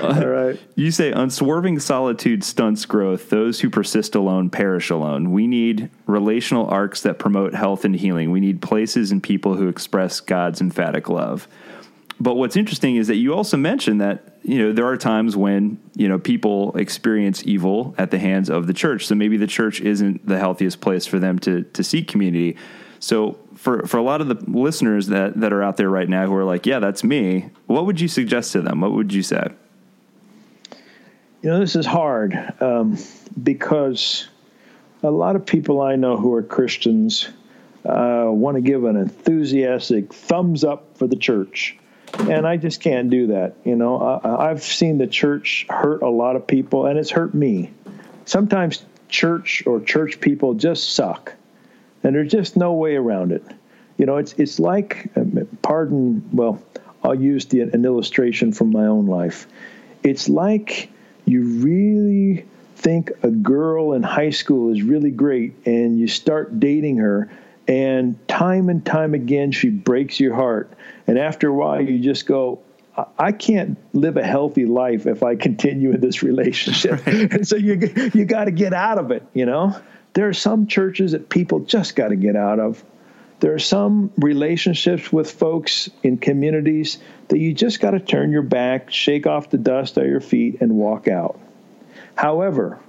All right. You say unswerving solitude stunts growth. Those who persist alone perish alone. We need relational arcs that promote health and healing. We need places and people who express God's emphatic love. But what's interesting is that you also mentioned that you know there are times when you know people experience evil at the hands of the church. So maybe the church isn't the healthiest place for them to to seek community. So for for a lot of the listeners that that are out there right now who are like, yeah, that's me. What would you suggest to them? What would you say? You know, this is hard um, because a lot of people I know who are Christians uh, want to give an enthusiastic thumbs up for the church. And I just can't do that. You know, I, I've seen the church hurt a lot of people, and it's hurt me. Sometimes church or church people just suck, and there's just no way around it. You know, it's it's like, um, pardon, well, I'll use the, an illustration from my own life. It's like you really think a girl in high school is really great, and you start dating her, and time and time again she breaks your heart, and after a while you just go. "I- I can't live a healthy life if I continue in this relationship, and so you you got to get out of it. You know, there are some churches that people just got to get out of. There are some relationships with folks in communities that you just got to turn your back, shake off the dust at your feet, and walk out. However,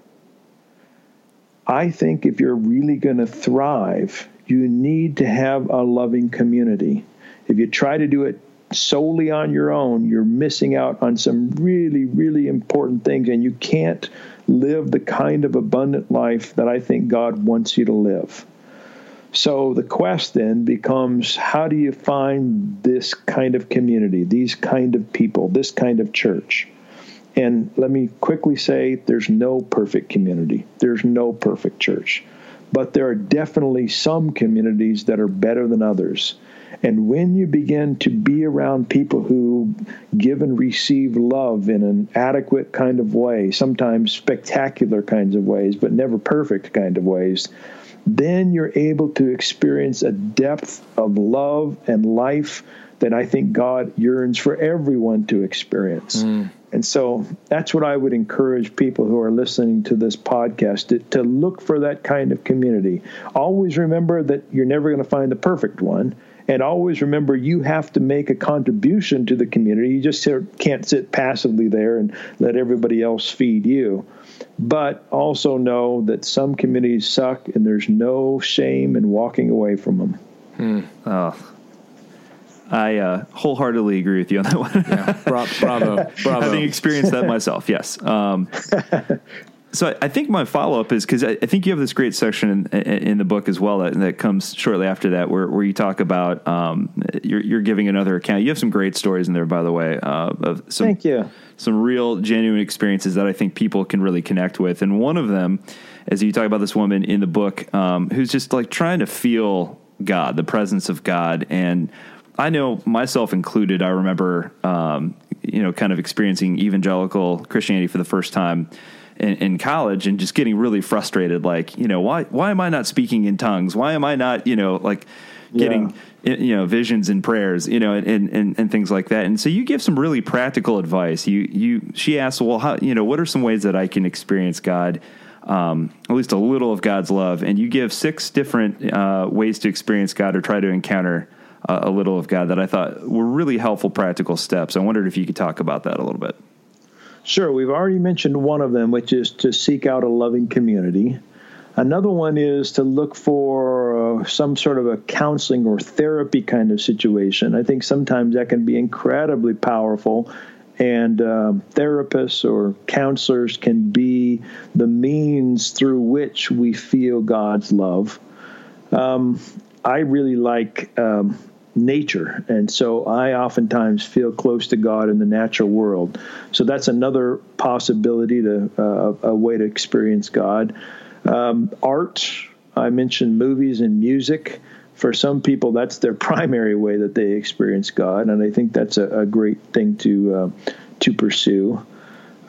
I think if you're really going to thrive, you need to have a loving community. If you try to do it solely on your own, you're missing out on some really, really important things, and you can't live the kind of abundant life that I think God wants you to live. So the quest then becomes how do you find this kind of community, these kind of people, this kind of church? And let me quickly say there's no perfect community, there's no perfect church. But there are definitely some communities that are better than others. And when you begin to be around people who give and receive love in an adequate kind of way, sometimes spectacular kinds of ways, but never perfect kind of ways, then you're able to experience a depth of love and life that I think God yearns for everyone to experience. Mm. And so that's what I would encourage people who are listening to this podcast to, to look for that kind of community. Always remember that you're never going to find the perfect one. And always remember you have to make a contribution to the community. You just can't sit passively there and let everybody else feed you. But also know that some communities suck and there's no shame in walking away from them. Oh, I uh, wholeheartedly agree with you on that one. Yeah. Bra- bravo. Bravo. Having experienced that myself, yes. Um, so I, think my follow up is because I, I think you have this great section in, in the book as well that, that comes shortly after that, where, where you talk about um, you're, you're giving another account. You have some great stories in there, by the way, uh, of some Thank you. some real genuine experiences that I think people can really connect with. And one of them, as you talk about this woman in the book, um, who's just like trying to feel God, the presence of God, and I know myself included. I remember, um, you know, kind of experiencing evangelical Christianity for the first time in, in, college and just getting really frustrated. Like, you know, why why am I not speaking in tongues? Why am I not, you know, like getting yeah. you know visions and prayers, you know, and, and and things like that. And so you give some really practical advice. You you she asks, well, how you know, what are some ways that I can experience God? Um, at least a little of God's love, and you give six different uh, ways to experience God or try to encounter uh, a little of God that I thought were really helpful practical steps. I wondered if you could talk about that a little bit. Sure. We've already mentioned one of them, which is to seek out a loving community. Another one is to look for uh, some sort of a counseling or therapy kind of situation. I think sometimes that can be incredibly powerful, and um, therapists or counselors can be the means through which we feel God's love. Um, I really like um, nature. And so I oftentimes feel close to God in the natural world. So that's another possibility to uh, a way to experience God. Um, art, I mentioned movies and music. For some people, that's their primary way that they experience God, and I think that's a, a great thing to uh, to pursue.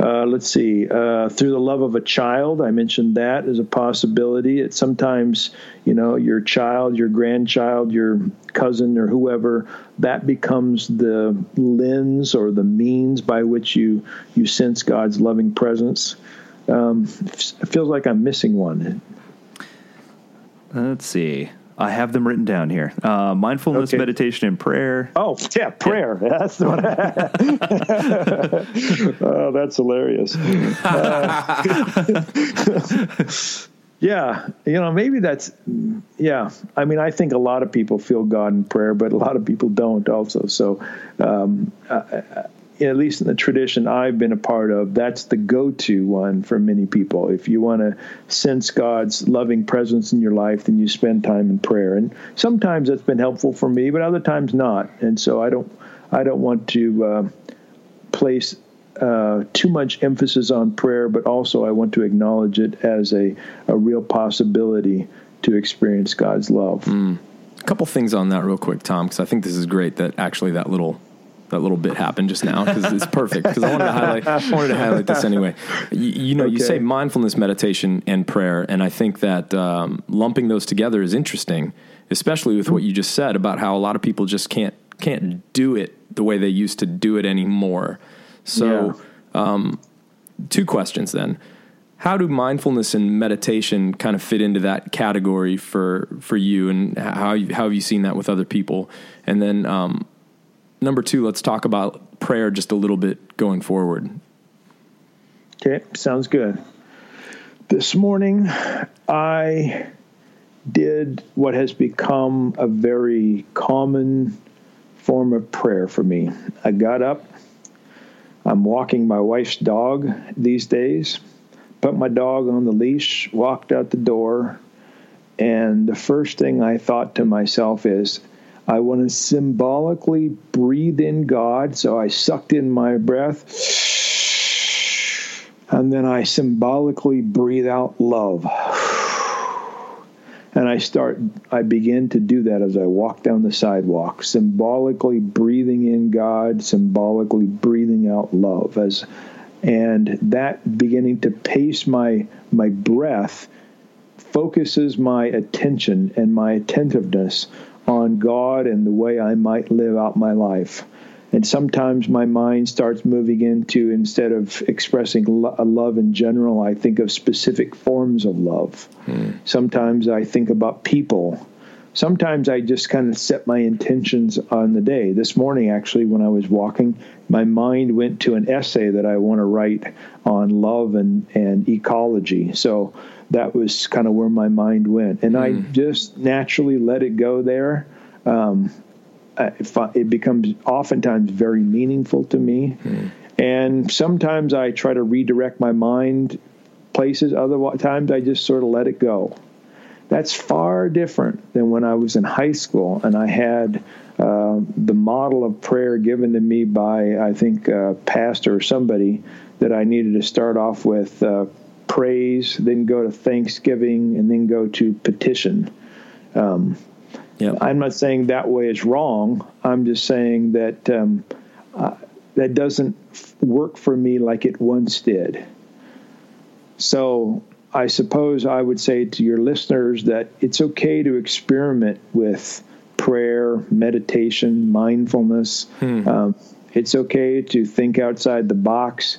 Uh, let's see, uh, through the love of a child, I mentioned that as a possibility. It's sometimes, you know, your child, your grandchild, your cousin, or whoever, that becomes the lens or the means by which you you sense God's loving presence. Um, it feels like I'm missing one. Let's see. I have them written down here. Uh, mindfulness, okay. meditation, and prayer. Oh, yeah, prayer. Yeah. That's what. I, oh, that's hilarious. Uh, yeah, you know, maybe that's. Yeah, I mean, I think a lot of people feel God in prayer, but a lot of people don't. Also, so um, at least in the tradition I've been a part of, that's the go to one for many people. If you want to sense God's loving presence in your life, then you spend time in prayer. And sometimes that's been helpful for me, but other times not. And so I don't, I don't want to uh, place uh, too much emphasis on prayer, but also I want to acknowledge it as a, a real possibility to experience God's love. Mm. A couple things on that, real quick, Tom, because I think this is great that actually that little that little bit happened just now because it's perfect. Because I wanted to highlight, I wanted to highlight this anyway. You, you know, okay. you say mindfulness, meditation, and prayer, and I think that um, lumping those together is interesting, especially with what you just said about how a lot of people just can't can't do it the way they used to do it anymore. So, yeah. um, two questions then. How do mindfulness and meditation kind of fit into that category for for you, and how how have you seen that with other people? And then um, number two, let's talk about prayer just a little bit going forward. Okay, sounds good. This morning, I did what has become a very common form of prayer for me. I got up, I'm walking my wife's dog these days, put my dog on the leash, walked out the door, and the first thing I thought to myself is, I want to symbolically breathe in God. So I sucked in my breath. And then I symbolically breathe out love. And I start, I begin to do that as I walk down the sidewalk, symbolically breathing in God, symbolically breathing out love. As, and that beginning to pace my, my breath focuses my attention and my attentiveness on God and the way I might live out my life. And sometimes my mind starts moving into, instead of expressing lo- love in general, I think of specific forms of love. Hmm. Sometimes I think about people. Sometimes I just kind of set my intentions on the day. This morning, actually, when I was walking, my mind went to an essay that I want to write on love and, and ecology. So that was kind of where my mind went, and mm. I just naturally let it go there. Um, it becomes oftentimes very meaningful to me, mm. and sometimes I try to redirect my mind places. Other times I just sort of let it go. That's far different than when I was in high school and I had uh, the model of prayer given to me by I think a pastor or somebody that I needed to start off with uh, praise, then go to thanksgiving, and then go to petition. Um. I'm not saying that way is wrong. I'm just saying that um, uh, that doesn't work for me like it once did. So I suppose I would say to your listeners that it's okay to experiment with prayer, meditation, mindfulness. Um, it's okay to think outside the box.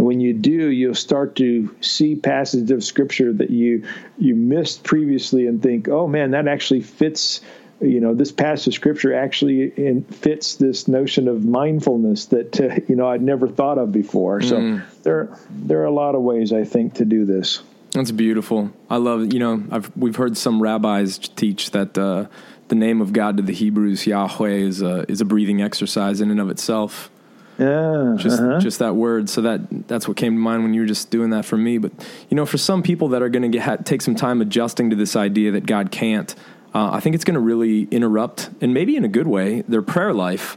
And when you do, you'll start to see passages of scripture that you you missed previously and think, "Oh man, that actually fits." You know, this passage of scripture actually in, fits this notion of mindfulness that uh, you know I'd never thought of before. So there there are a lot of ways I think to do this. That's beautiful. I love. You know, I've we've heard some rabbis teach that uh, the name of God to the Hebrews, Yahweh, is a is a breathing exercise in and of itself. Yeah, Just uh-huh. just that word. So that that's what came to mind when you were just doing that for me. But you know, for some people that are going to take some time adjusting to this idea that God can't, uh, I think it's going to really interrupt, and maybe in a good way, their prayer life.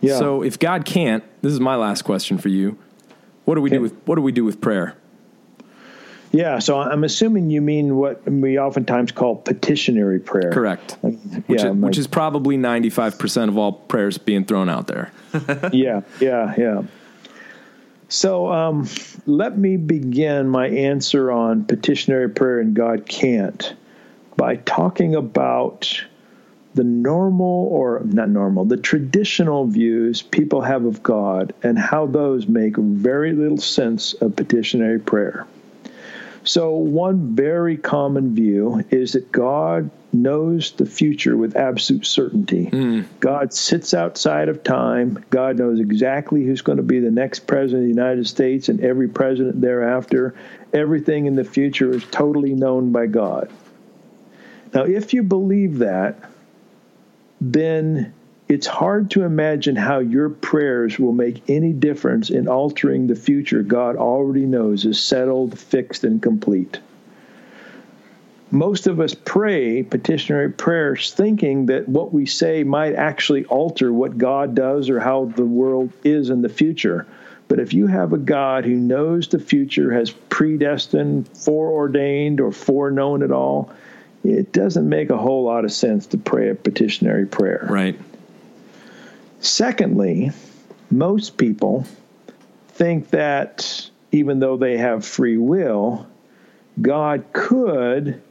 yeah. So if God can't, this is my last question for you. What do we Okay. do with what do we do with prayer? Yeah, so I'm assuming you mean what we oftentimes call petitionary prayer. Correct. Like, Which, yeah, is, which is probably 95% of all prayers being thrown out there. yeah, yeah, yeah. So um, let me begin my answer on petitionary prayer and God can't by talking about the normal or not normal, the traditional views people have of God and how those make very little sense of petitionary prayer. So, one very common view is that God knows the future with absolute certainty. Hmm. God sits outside of time. God knows exactly who's going to be the next president of the United States and every president thereafter. Everything in the future is totally known by God. Now, if you believe that, then it's hard to imagine how your prayers will make any difference in altering the future God already knows is settled, fixed, and complete. Most of us pray petitionary prayers thinking that what we say might actually alter what God does or how the world is in the future. But if you have a God who knows the future, has predestined, foreordained, or foreknown it all, it doesn't make a whole lot of sense to pray a petitionary prayer. Right. Secondly, most people think that even though they have free will, God could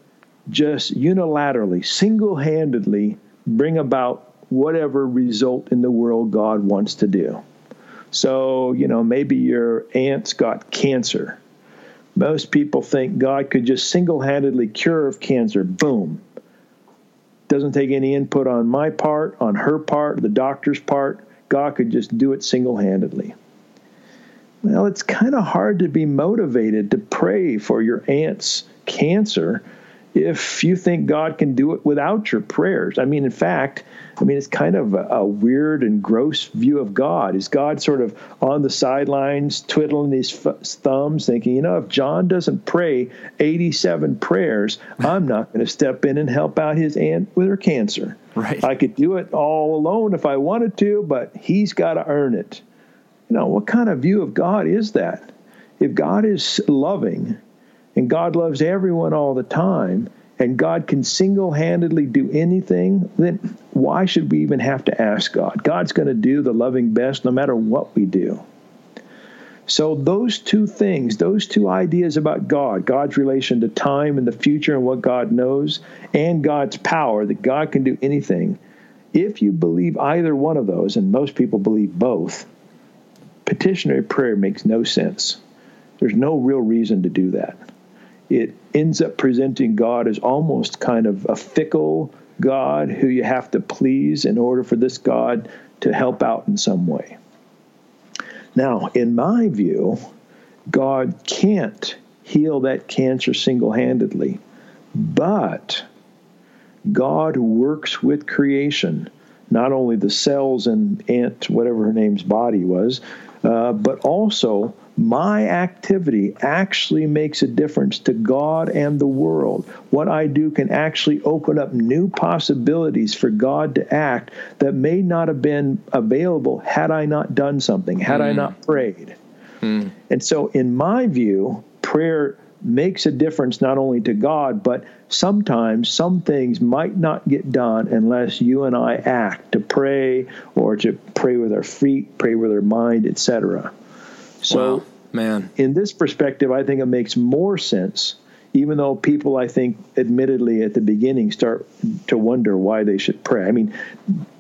just unilaterally, single handedly bring about whatever result in the world God wants to do. So, you know, maybe your aunt's got cancer. Most people think God could just single handedly cure of cancer. Boom doesn't take any input on my part, on her part, the doctor's part. God could just do it single handedly. Well, it's kind of hard to be motivated to pray for your aunt's cancer if you think God can do it without your prayers. I mean, in fact, I mean, it's kind of a, a weird and gross view of God. Is God sort of on the sidelines, twiddling his f- thumbs, thinking, you know, if John doesn't pray 87 prayers, I'm not going to step in and help out his aunt with her cancer. Right. I could do it all alone if I wanted to, but he's got to earn it. You know, what kind of view of God is that? If God is loving and God loves everyone all the time, and God can single handedly do anything, then why should we even have to ask God? God's going to do the loving best no matter what we do. So, those two things, those two ideas about God, God's relation to time and the future and what God knows, and God's power, that God can do anything, if you believe either one of those, and most people believe both, petitionary prayer makes no sense. There's no real reason to do that. It ends up presenting God as almost kind of a fickle God who you have to please in order for this God to help out in some way. Now, in my view, God can't heal that cancer single handedly, but God works with creation, not only the cells in Aunt, whatever her name's body was, uh, but also my activity actually makes a difference to God and the world. What I do can actually open up new possibilities for God to act that may not have been available had I not done something, had I hmm. not prayed. Hmm. And so, in my view, prayer makes a difference not only to God, but sometimes some things might not get done unless you and I act to pray or to pray with our feet, pray with our mind, etc. So, Wow, man. in this perspective, I think it makes more sense, even though people, I think, admittedly at the beginning start to wonder why they should pray. I mean,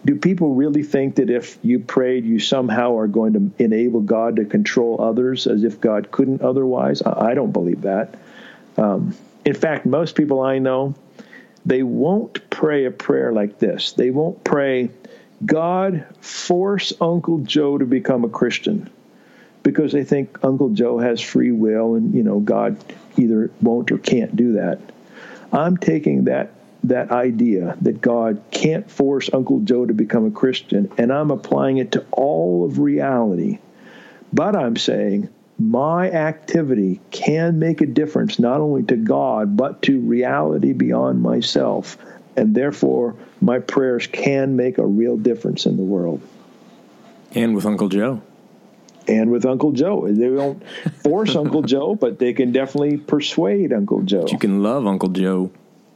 do people really think that if you prayed, you somehow are going to enable God to control others as if God couldn't otherwise? I I don't believe that. Um, in fact, most people I know, they won't pray a prayer like this. They won't pray, God, force Uncle Joe to become a Christian because they think Uncle Joe has free will and you know God either won't or can't do that. I'm taking that that idea that God can't force Uncle Joe to become a Christian and I'm applying it to all of reality. But I'm saying my activity can make a difference not only to God but to reality beyond myself and therefore my prayers can make a real difference in the world And with Uncle Joe. And with Uncle Joe. They don't force Uncle Joe, but they can definitely persuade Uncle Joe. You can love Uncle Joe.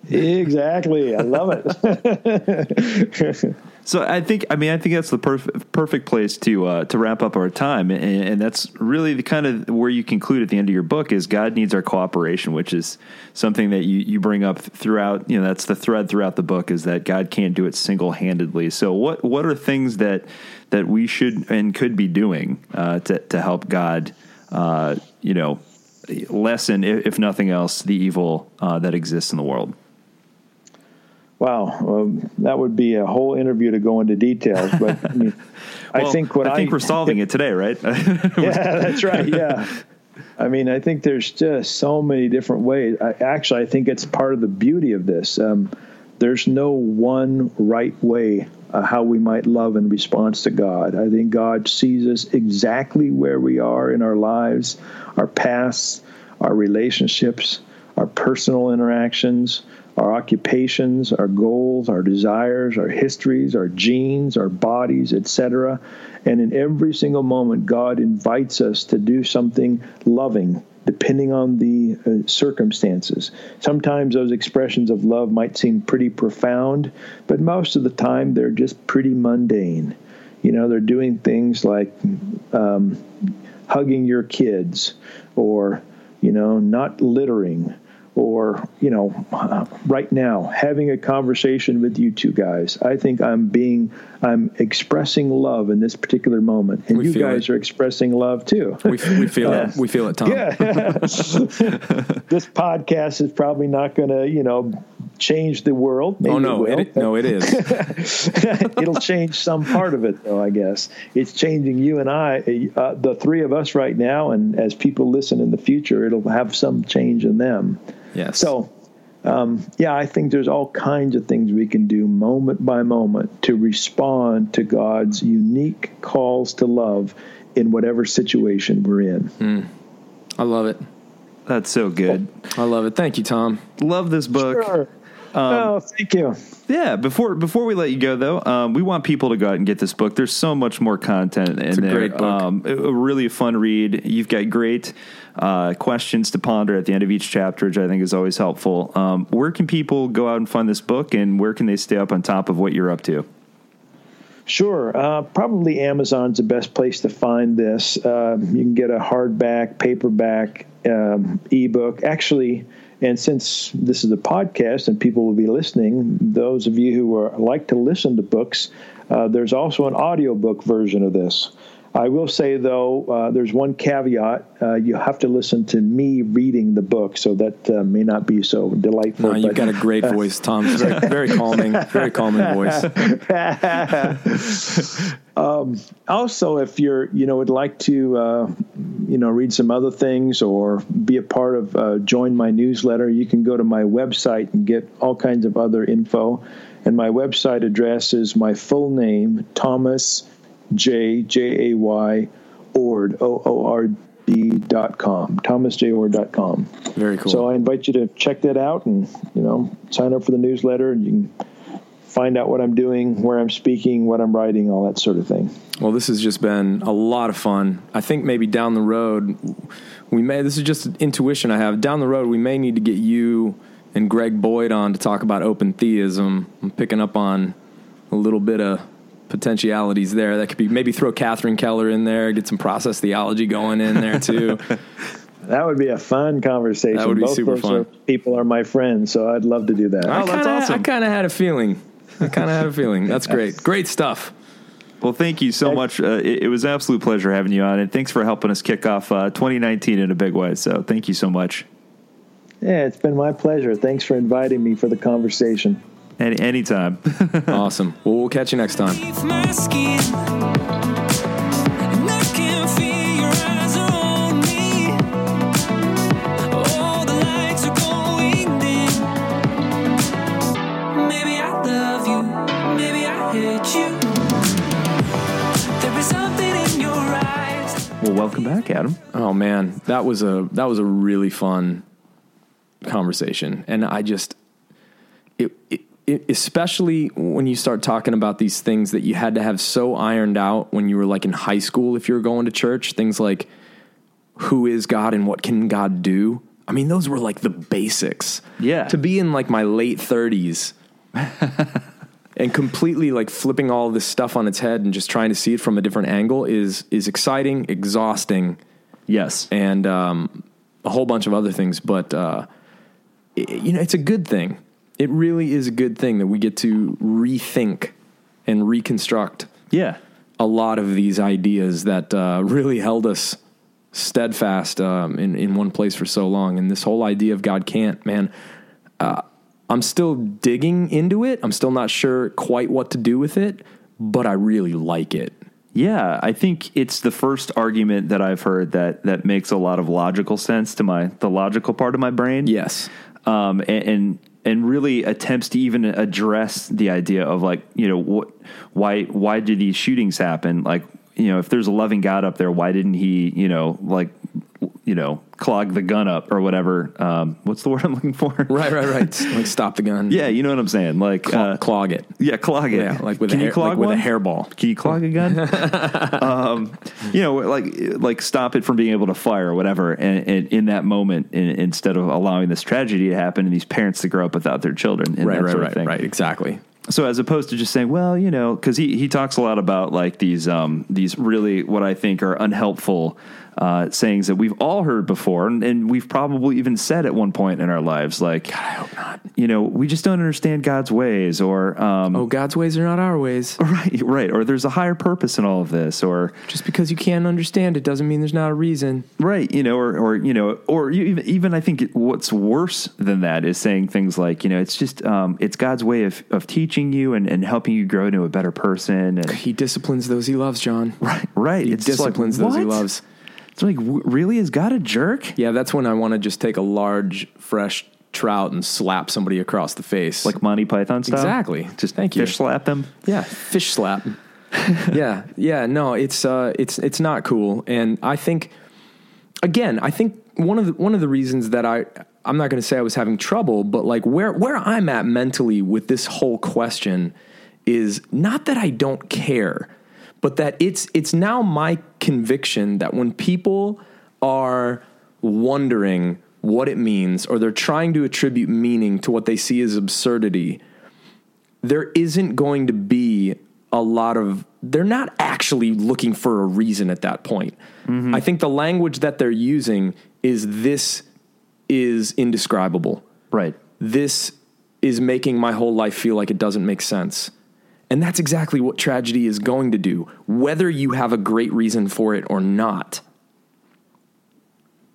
exactly. I love it. So I think, I mean, I think that's the perfect perfect place to uh, to wrap up our time, and, and that's really the kind of where you conclude at the end of your book is God needs our cooperation, which is something that you you bring up throughout. You know, that's the thread throughout the book is that God can't do it single handedly. So what what are things that that we should and could be doing uh, to to help God, uh, you know, lessen if, if nothing else the evil uh, that exists in the world. Wow, um, that would be a whole interview to go into details. But I mean, I think what I think we're solving it today, right? yeah, that's right. Yeah. I mean, I think there's just so many different ways. I, actually, I think it's part of the beauty of this. Um, there's no one right way uh, how we might love in response to God. I think God sees us exactly where we are in our lives, our pasts, our relationships, our personal interactions, our occupations, our goals, our desires, our histories, our genes, our bodies, etc. And in every single moment, God invites us to do something loving, depending on the uh, circumstances. Sometimes those expressions of love might seem pretty profound, but most of the time they're just pretty mundane. You know, they're doing things like um, hugging your kids or, you know, not littering or you know uh, right now having a conversation with you two guys i think i'm being i'm expressing love in this particular moment and We you guys it. are expressing love too We, we feel it. We feel it, Tom. yeah this podcast is probably not going to you know change the world Maybe Oh no! it. It, no, it is. It'll change some part of it, though. I guess it's changing you and I, uh, the three of us right now, and as people listen in the future, it'll have some change in them. Yes. So, um, yeah, I think there's all kinds of things we can do moment by moment to respond to God's unique calls to love in whatever situation we're in. I love it. That's so good. I love it. Thank you, Tom. Love this book. Sure. oh, thank you. Yeah, before before we let you go though, um, we want people to go out and get this book. There's so much more content in a there. great book. Um, a, a really fun read. You've got great uh, questions to ponder at the end of each chapter, which I think is always helpful. Um, where can people go out and find this book, and where can they stay up on top of what you're up to? Sure. Uh, probably Amazon's the best place to find this. Um, you can get a hardback, paperback, um, ebook. Actually, and since this is a podcast and people will be listening, those of you who are, like to listen to books, uh, there's also an audiobook version of this. I will say, though, uh, there's one caveat. Uh, you have to listen to me reading the book, so that uh, may not be so delightful. No, you've but- got a great voice, Tom. Very, very calming. Very calming voice. also if you're you know would like to uh, you know read some other things or be a part of uh, join my newsletter you can go to my website and get all kinds of other info and my website address is my full name thomas j j a y Oord o o r d dot com thomasjayoord dot com Very cool. so I invite you to check that out and you know sign up for the newsletter and you can find out what I'm doing, where I'm speaking, what I'm writing, all that sort of thing. Well, this has just been a lot of fun. I think maybe down the road, we may, this is just an intuition I have. Down the road, we may need to get you and Greg Boyd on to talk about open theism. I'm picking up on a little bit of potentialities there. That could be maybe throw Catherine Keller in there, get some process theology going in there too. That would be a fun conversation. That would be Both super fun. are- people are my friends, so I'd love to do that. Oh, I that's kinda, awesome. I kind of had a feeling. I kind of had a feeling. That's great. Great stuff. Well, thank you so much. Uh, it, it was an absolute pleasure having you on, and thanks for helping us kick off uh, 2019 in a big way. So, thank you so much. Yeah, it's been my pleasure. Thanks for inviting me for the conversation. Any anytime. Awesome. Well, we'll catch you next time. beneath my skin. And I can feel your eyes are on me. All the lights are going dim. Maybe I love you, maybe I hate you. There is something in your eyes. well, welcome back, Adam. Oh man, that was a that was a really fun conversation, and I just it, it, it especially when you start talking about these things that you had to have so ironed out when you were like in high school if you were going to church, things like who is God and what can God do. I mean, those were like the basics. Yeah. To be in like my late thirties. and completely like flipping all this stuff on its head and just trying to see it from a different angle is is exciting, exhausting, Yes. and um, a whole bunch of other things. But uh, i you know, it's a good thing. It really is a good thing that we get to rethink and reconstruct Yeah. a lot of these ideas that uh, really held us steadfast um, in in one place for so long. And this whole idea of God can't, man. Uh, I'm still digging into it. I'm still not sure quite what to do with it, but I really like it. Yeah, I think it's the first argument that I've heard that that makes a lot of logical sense to my the logical part of my brain. Yes. um, and, and and really attempts to even address the idea of like you know what why why do these shootings happen? Like you know if there's a loving God up there why didn't he you know like you know clog the gun up or whatever um, what's the word I'm looking for Right, right, right. like stop the gun. yeah you know what I'm saying like Cl- uh, clog it. yeah clog it Yeah, like with can a hair, you clog like with a hairball. Can you clog a gun? um, you know, like like stop it from being able to fire or whatever. And, and in that moment, in, instead of allowing this tragedy to happen and these parents to grow up without their children, and Right, right, right, right. Exactly. So as opposed to just saying, well, you know, because he he talks a lot about like these um these really what I think are unhelpful uh, sayings that we've all heard before, and, and we've probably even said at one point in our lives, like, God, I hope not. you know, we just don't understand God's ways, or um, Oh, God's ways are not our ways. right, right, or there's a higher purpose in all of this, or Just because you can't understand it doesn't mean there's not a reason. Right, you know, or or you know, or you even even I think what's worse than that is saying things like, you know, it's just um, it's God's way of of teaching you and, and helping you grow into a better person. And He disciplines those he loves, John. right, right, He it's just like, disciplines those he loves. It's like, w- really, is God a jerk? Yeah, that's when I want to just take a large, fresh trout and slap somebody across the face. Like Monty Python style. Exactly. Just Thank you. fish slap them. yeah, fish slap. yeah, yeah. No, it's uh, it's it's not cool. And I think, again, I think one of the one of the reasons that I I'm not going to say I was having trouble, but like where where I'm at mentally with this whole question is not that I don't care, but that it's it's now my conviction that when people are wondering what it means or they're trying to attribute meaning to what they see as absurdity, there isn't going to be a lot of they're not actually looking for a reason at that point. Mm-hmm. I think the language that they're using is this is indescribable. Right. This is making my whole life feel like it doesn't make sense. And that's exactly what tragedy is going to do, whether you have a great reason for it or not.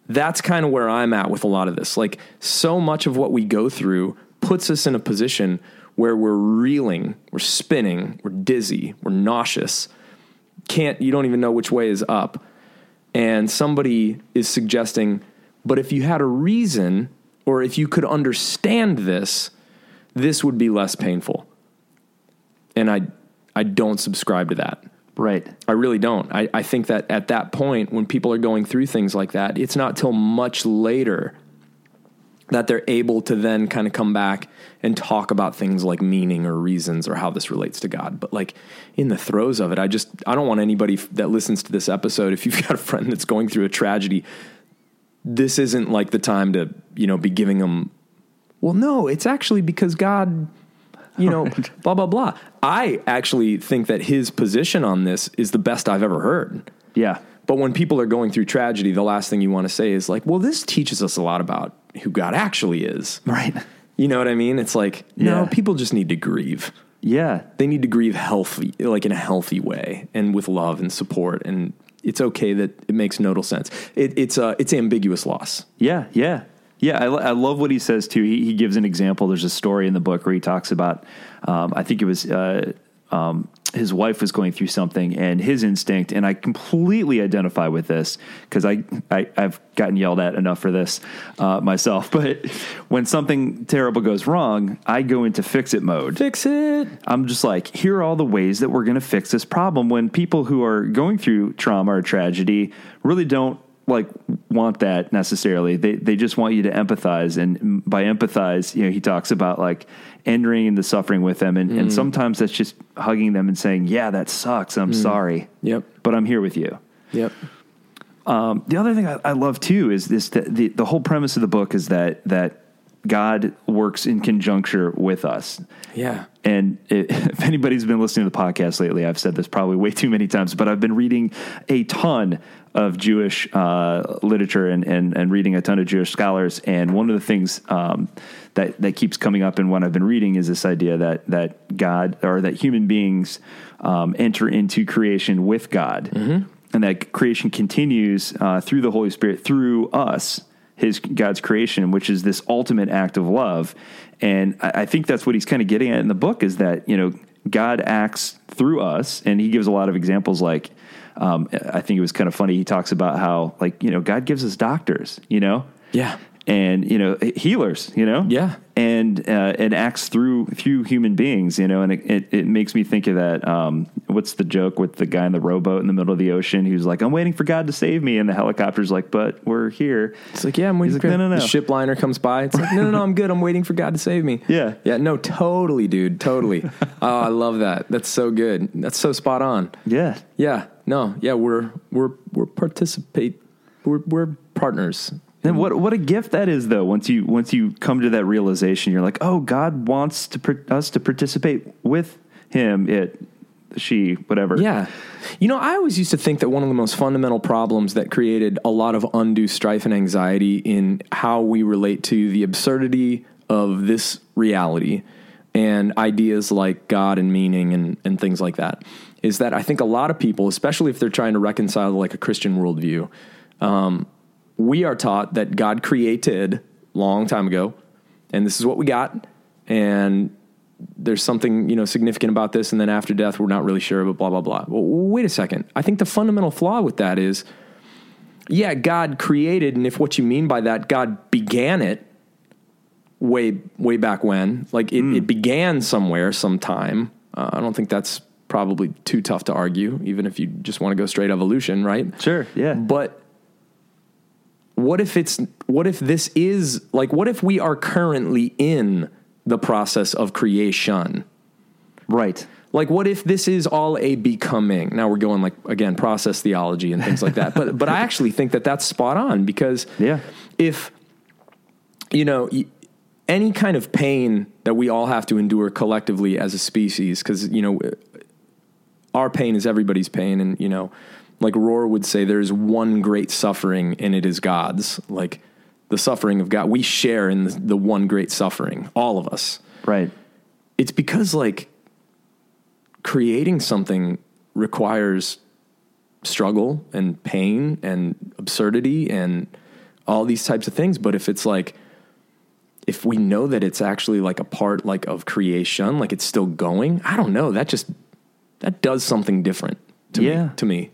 That's kind of where I'm at with a lot of this. Like, so much of what we go through puts us in a position where we're reeling, we're spinning, we're dizzy, we're nauseous. Can't, you don't even know which way is up. And somebody is suggesting, but if you had a reason, or if you could understand this, this would be less painful. And I, I don't subscribe to that. Right. I really don't. I, I think that at that point, when people are going through things like that, it's not till much later that they're able to then kind of come back and talk about things like meaning or reasons or how this relates to God. But like in the throes of it, I just I don't want anybody that listens to this episode if you've got a friend that's going through a tragedy, this isn't like the time to, you know, be giving them well, no, it's actually because God you know, blah blah blah. I actually think that his position on this is the best I've ever heard. Yeah. But when people are going through tragedy, the last thing you want to say is like, "Well, this teaches us a lot about who God actually is." Right. You know what I mean? It's like, no, Yeah. people just need to grieve. Yeah. They need to grieve healthy, like in a healthy way, and with love and support. And it's okay that it makes nodal sense. It, it's a, it's ambiguous loss. Yeah, yeah, yeah. I, I love what he says too. He, he gives an example. There's a story in the book where he talks about. Um, I think it was uh, um, his wife was going through something, and his instinct. And I completely identify with this because I, I I've gotten yelled at enough for this uh, myself. But when something terrible goes wrong, I go into fix it mode. Fix it. I'm just like, here are all the ways that we're going to fix this problem when people who are going through trauma or tragedy really don't like want that necessarily. They they just want you to empathize, and by empathize, you know, he talks about like entering the suffering with them, and, and sometimes that's just hugging them and saying, "Yeah, that sucks. I'm sorry. Yep. but I'm here with you." Yep. Um, the other thing I, I love too is this: the, the the whole premise of the book is that that God works in conjuncture with us. Yeah. And it, if anybody's been listening to the podcast lately, I've said this probably way too many times, but I've been reading a ton of Jewish uh, literature and, and, and reading a ton of Jewish scholars. And one of the things um, that, that keeps coming up in what I've been reading is this idea that, that God or that human beings um, enter into creation with God. And that creation continues uh, through the Holy Spirit, through us, his God's creation, which is this ultimate act of love. And I, I think that's what he's kind of getting at in the book is that, you know, God acts through us. And he gives a lot of examples like, um, I think it was kind of funny. He talks about how, like, you know, God gives us doctors, you know? Yeah. And, you know, healers, you know? Yeah. And, uh, and acts through, through human beings, you know? And it, it, it makes me think of that. Um, what's the joke with the guy in the rowboat in the middle of the ocean who's like, I'm waiting for God to save me. And the helicopter's like, but we're here. It's like, yeah, I'm waiting He's for like, no, no, no. The ship liner comes by. It's like, no, no, no, I'm good. I'm waiting for God to save me. Yeah. Yeah, no, totally, dude. Totally. oh, I love that. That's so good. That's so spot on. Yeah. Yeah. No, yeah, we're we're we're participate we're we're partners. And what what a gift that is, though. Once you once you come to that realization, you're like, oh, God wants to us to participate with Him, it, she, whatever. Yeah. You know, I always used to think that one of the most fundamental problems that created a lot of undue strife and anxiety in how we relate to the absurdity of this reality and ideas like God and meaning and, and things like that is that I think a lot of people, especially if they're trying to reconcile like a Christian worldview, um, we are taught that God created long time ago, and this is what we got, and there's something you know significant about this, and then after death, we're not really sure, but blah blah blah. Well, wait a second. I think the fundamental flaw with that is, yeah, God created, and if what you mean by that, God began it way way back when, like it, it began somewhere, sometime. Uh, I don't think that's probably too tough to argue, even if you just want to go straight evolution, right? Sure. Yeah. But what if it's what if this is like what if we are currently in the process of creation? right. Like what if this is all a becoming? Now we're going like again process theology and things like that. but but I actually think that that's spot on because Yeah. if you know any kind of pain that we all have to endure collectively as a species because you know our pain is everybody's pain and you know like Rohr would say there's one great suffering and it is god's. Like the suffering of god. We share in the, the one great suffering all of us. Right. it's because like creating something requires struggle and pain and absurdity and all these types of things. But if it's like if we know that it's actually like a part like of creation like it's still going i don't know. That just that does something different to Yeah. me to me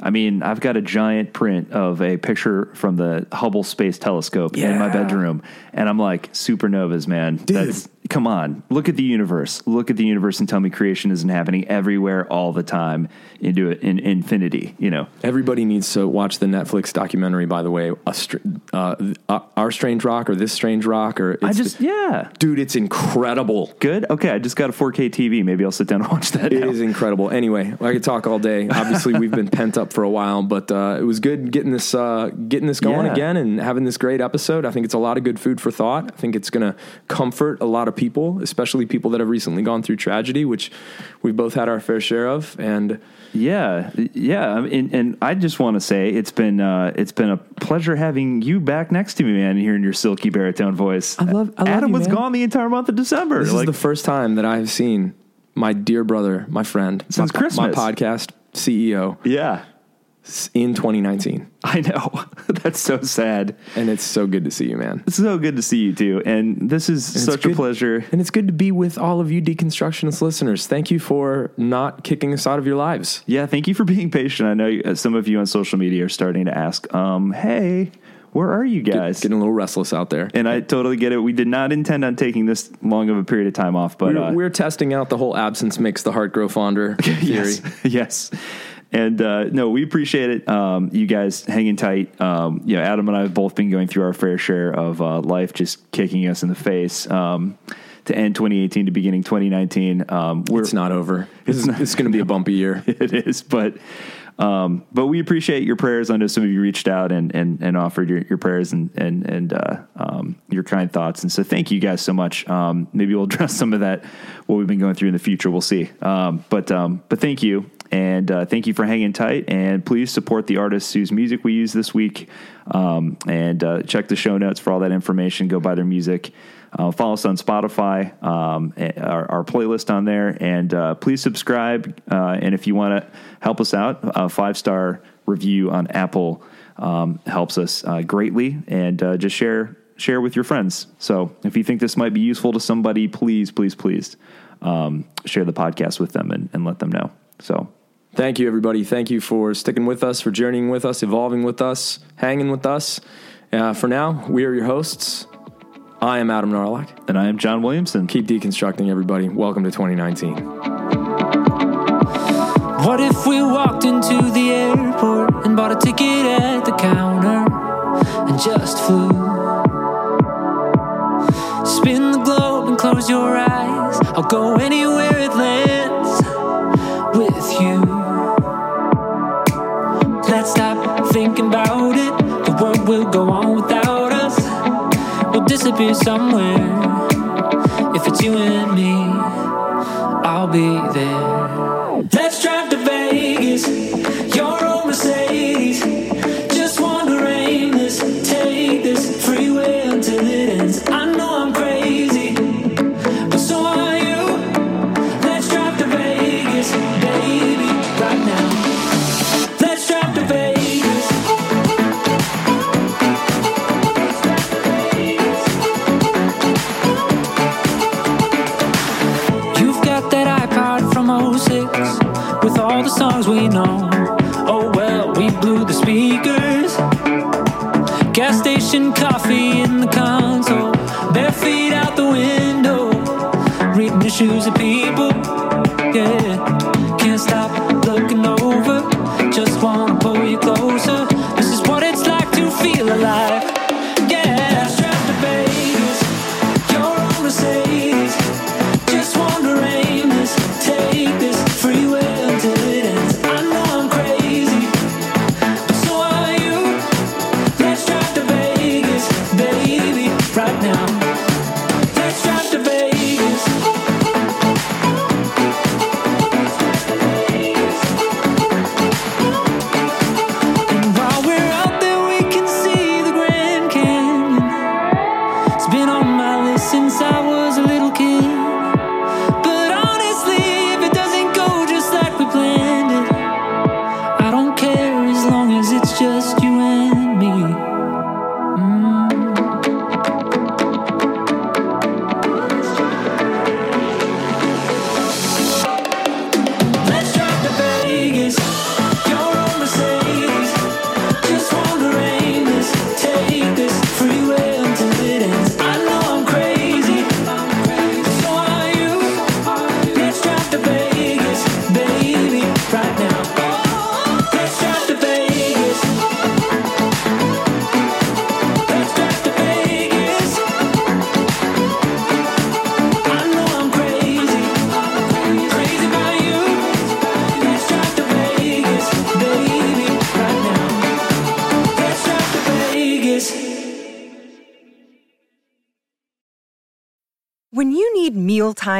I mean, I've got a giant print of a picture from the Hubble Space Telescope in my bedroom, and I'm like, supernovas, man. That's come on, look at the universe. Look at the universe and tell me creation isn't happening everywhere all the time into it in infinity. You know, Everybody needs to watch the Netflix documentary. By the way, a str- uh, uh, our strange rock or this strange rock or it's I just yeah, dude, it's incredible. good. Okay, I just got a 4K TV. Maybe I'll sit down and watch that. It now. is incredible. Anyway, I could talk all day. Obviously, we've been pent up for a while, but uh, it was good getting this uh, getting this going Yeah. again and having this great episode. I think it's a lot of good food for thought. I think it's going to comfort a lot of people, especially people that have recently gone through tragedy, which we've both had our fair share of. And Yeah, yeah, and, and I just want to say it's been uh, it's been a pleasure having you back next to me, man. Hearing your silky baritone voice. I love- I love Adam you, was man. gone the entire month of December. this like, is the first time that I have seen my dear brother, my friend, Since my, Christmas. my podcast CEO yeah, in 2019, I know. That's so sad. and it's so good to see you, man. It's so good to see you too, and this is And such a pleasure. And it's good to be with all of you deconstructionist listeners. Thank you for not kicking us out of your lives. Yeah, thank you for being patient. I know uh, some of you on social media are starting to ask, um, "Hey, where are you guys?" Getting a little restless out there. and I totally get it. We did not intend on taking this long of a period of time off, but We're, uh, we're testing out the whole absence makes the heart grow fonder theory. yes, yes. And uh, no, we appreciate it. Um, you guys hanging tight. Um, you know, Adam and I have both been going through our fair share of uh, life just kicking us in the face. Um, to end 2018 to beginning 2019, um, we're It's not over. Is, it's going to be a bumpy year. it is, but um, but we appreciate your prayers. I know some of you reached out and and, and offered your, your prayers and and and uh, um, your kind thoughts, and so thank you guys so much. Um, maybe we'll address some of that what we've been going through in the future. We'll see. Um, but um, but thank you. And uh, thank you for hanging tight. And please support the artists whose music we use this week. Um, and uh, check the show notes for all that information. Go buy their music. Uh, follow us on Spotify, um, our, our playlist on there, and uh, please subscribe. Uh, and if you want to help us out, a five star review on Apple um, helps us uh, greatly. And uh, just share share with your friends. So if you think this might be useful to somebody, please, please, please um, share the podcast with them and, and let them know. So Thank you, everybody. Thank you for sticking with us, for journeying with us, evolving with us, hanging with us. Uh, for now, we are your hosts. I am Adam Narloch. and I am John Williamson. Keep deconstructing, everybody. Welcome to 2019. What if we walked into the airport and bought a ticket at the counter and just flew? Spin the globe and close your eyes. I'll go anywhere it lands We'll somewhere. If it's you and me, I'll be there. The songs we know. Oh well, we blew the speakers. Gas station coffee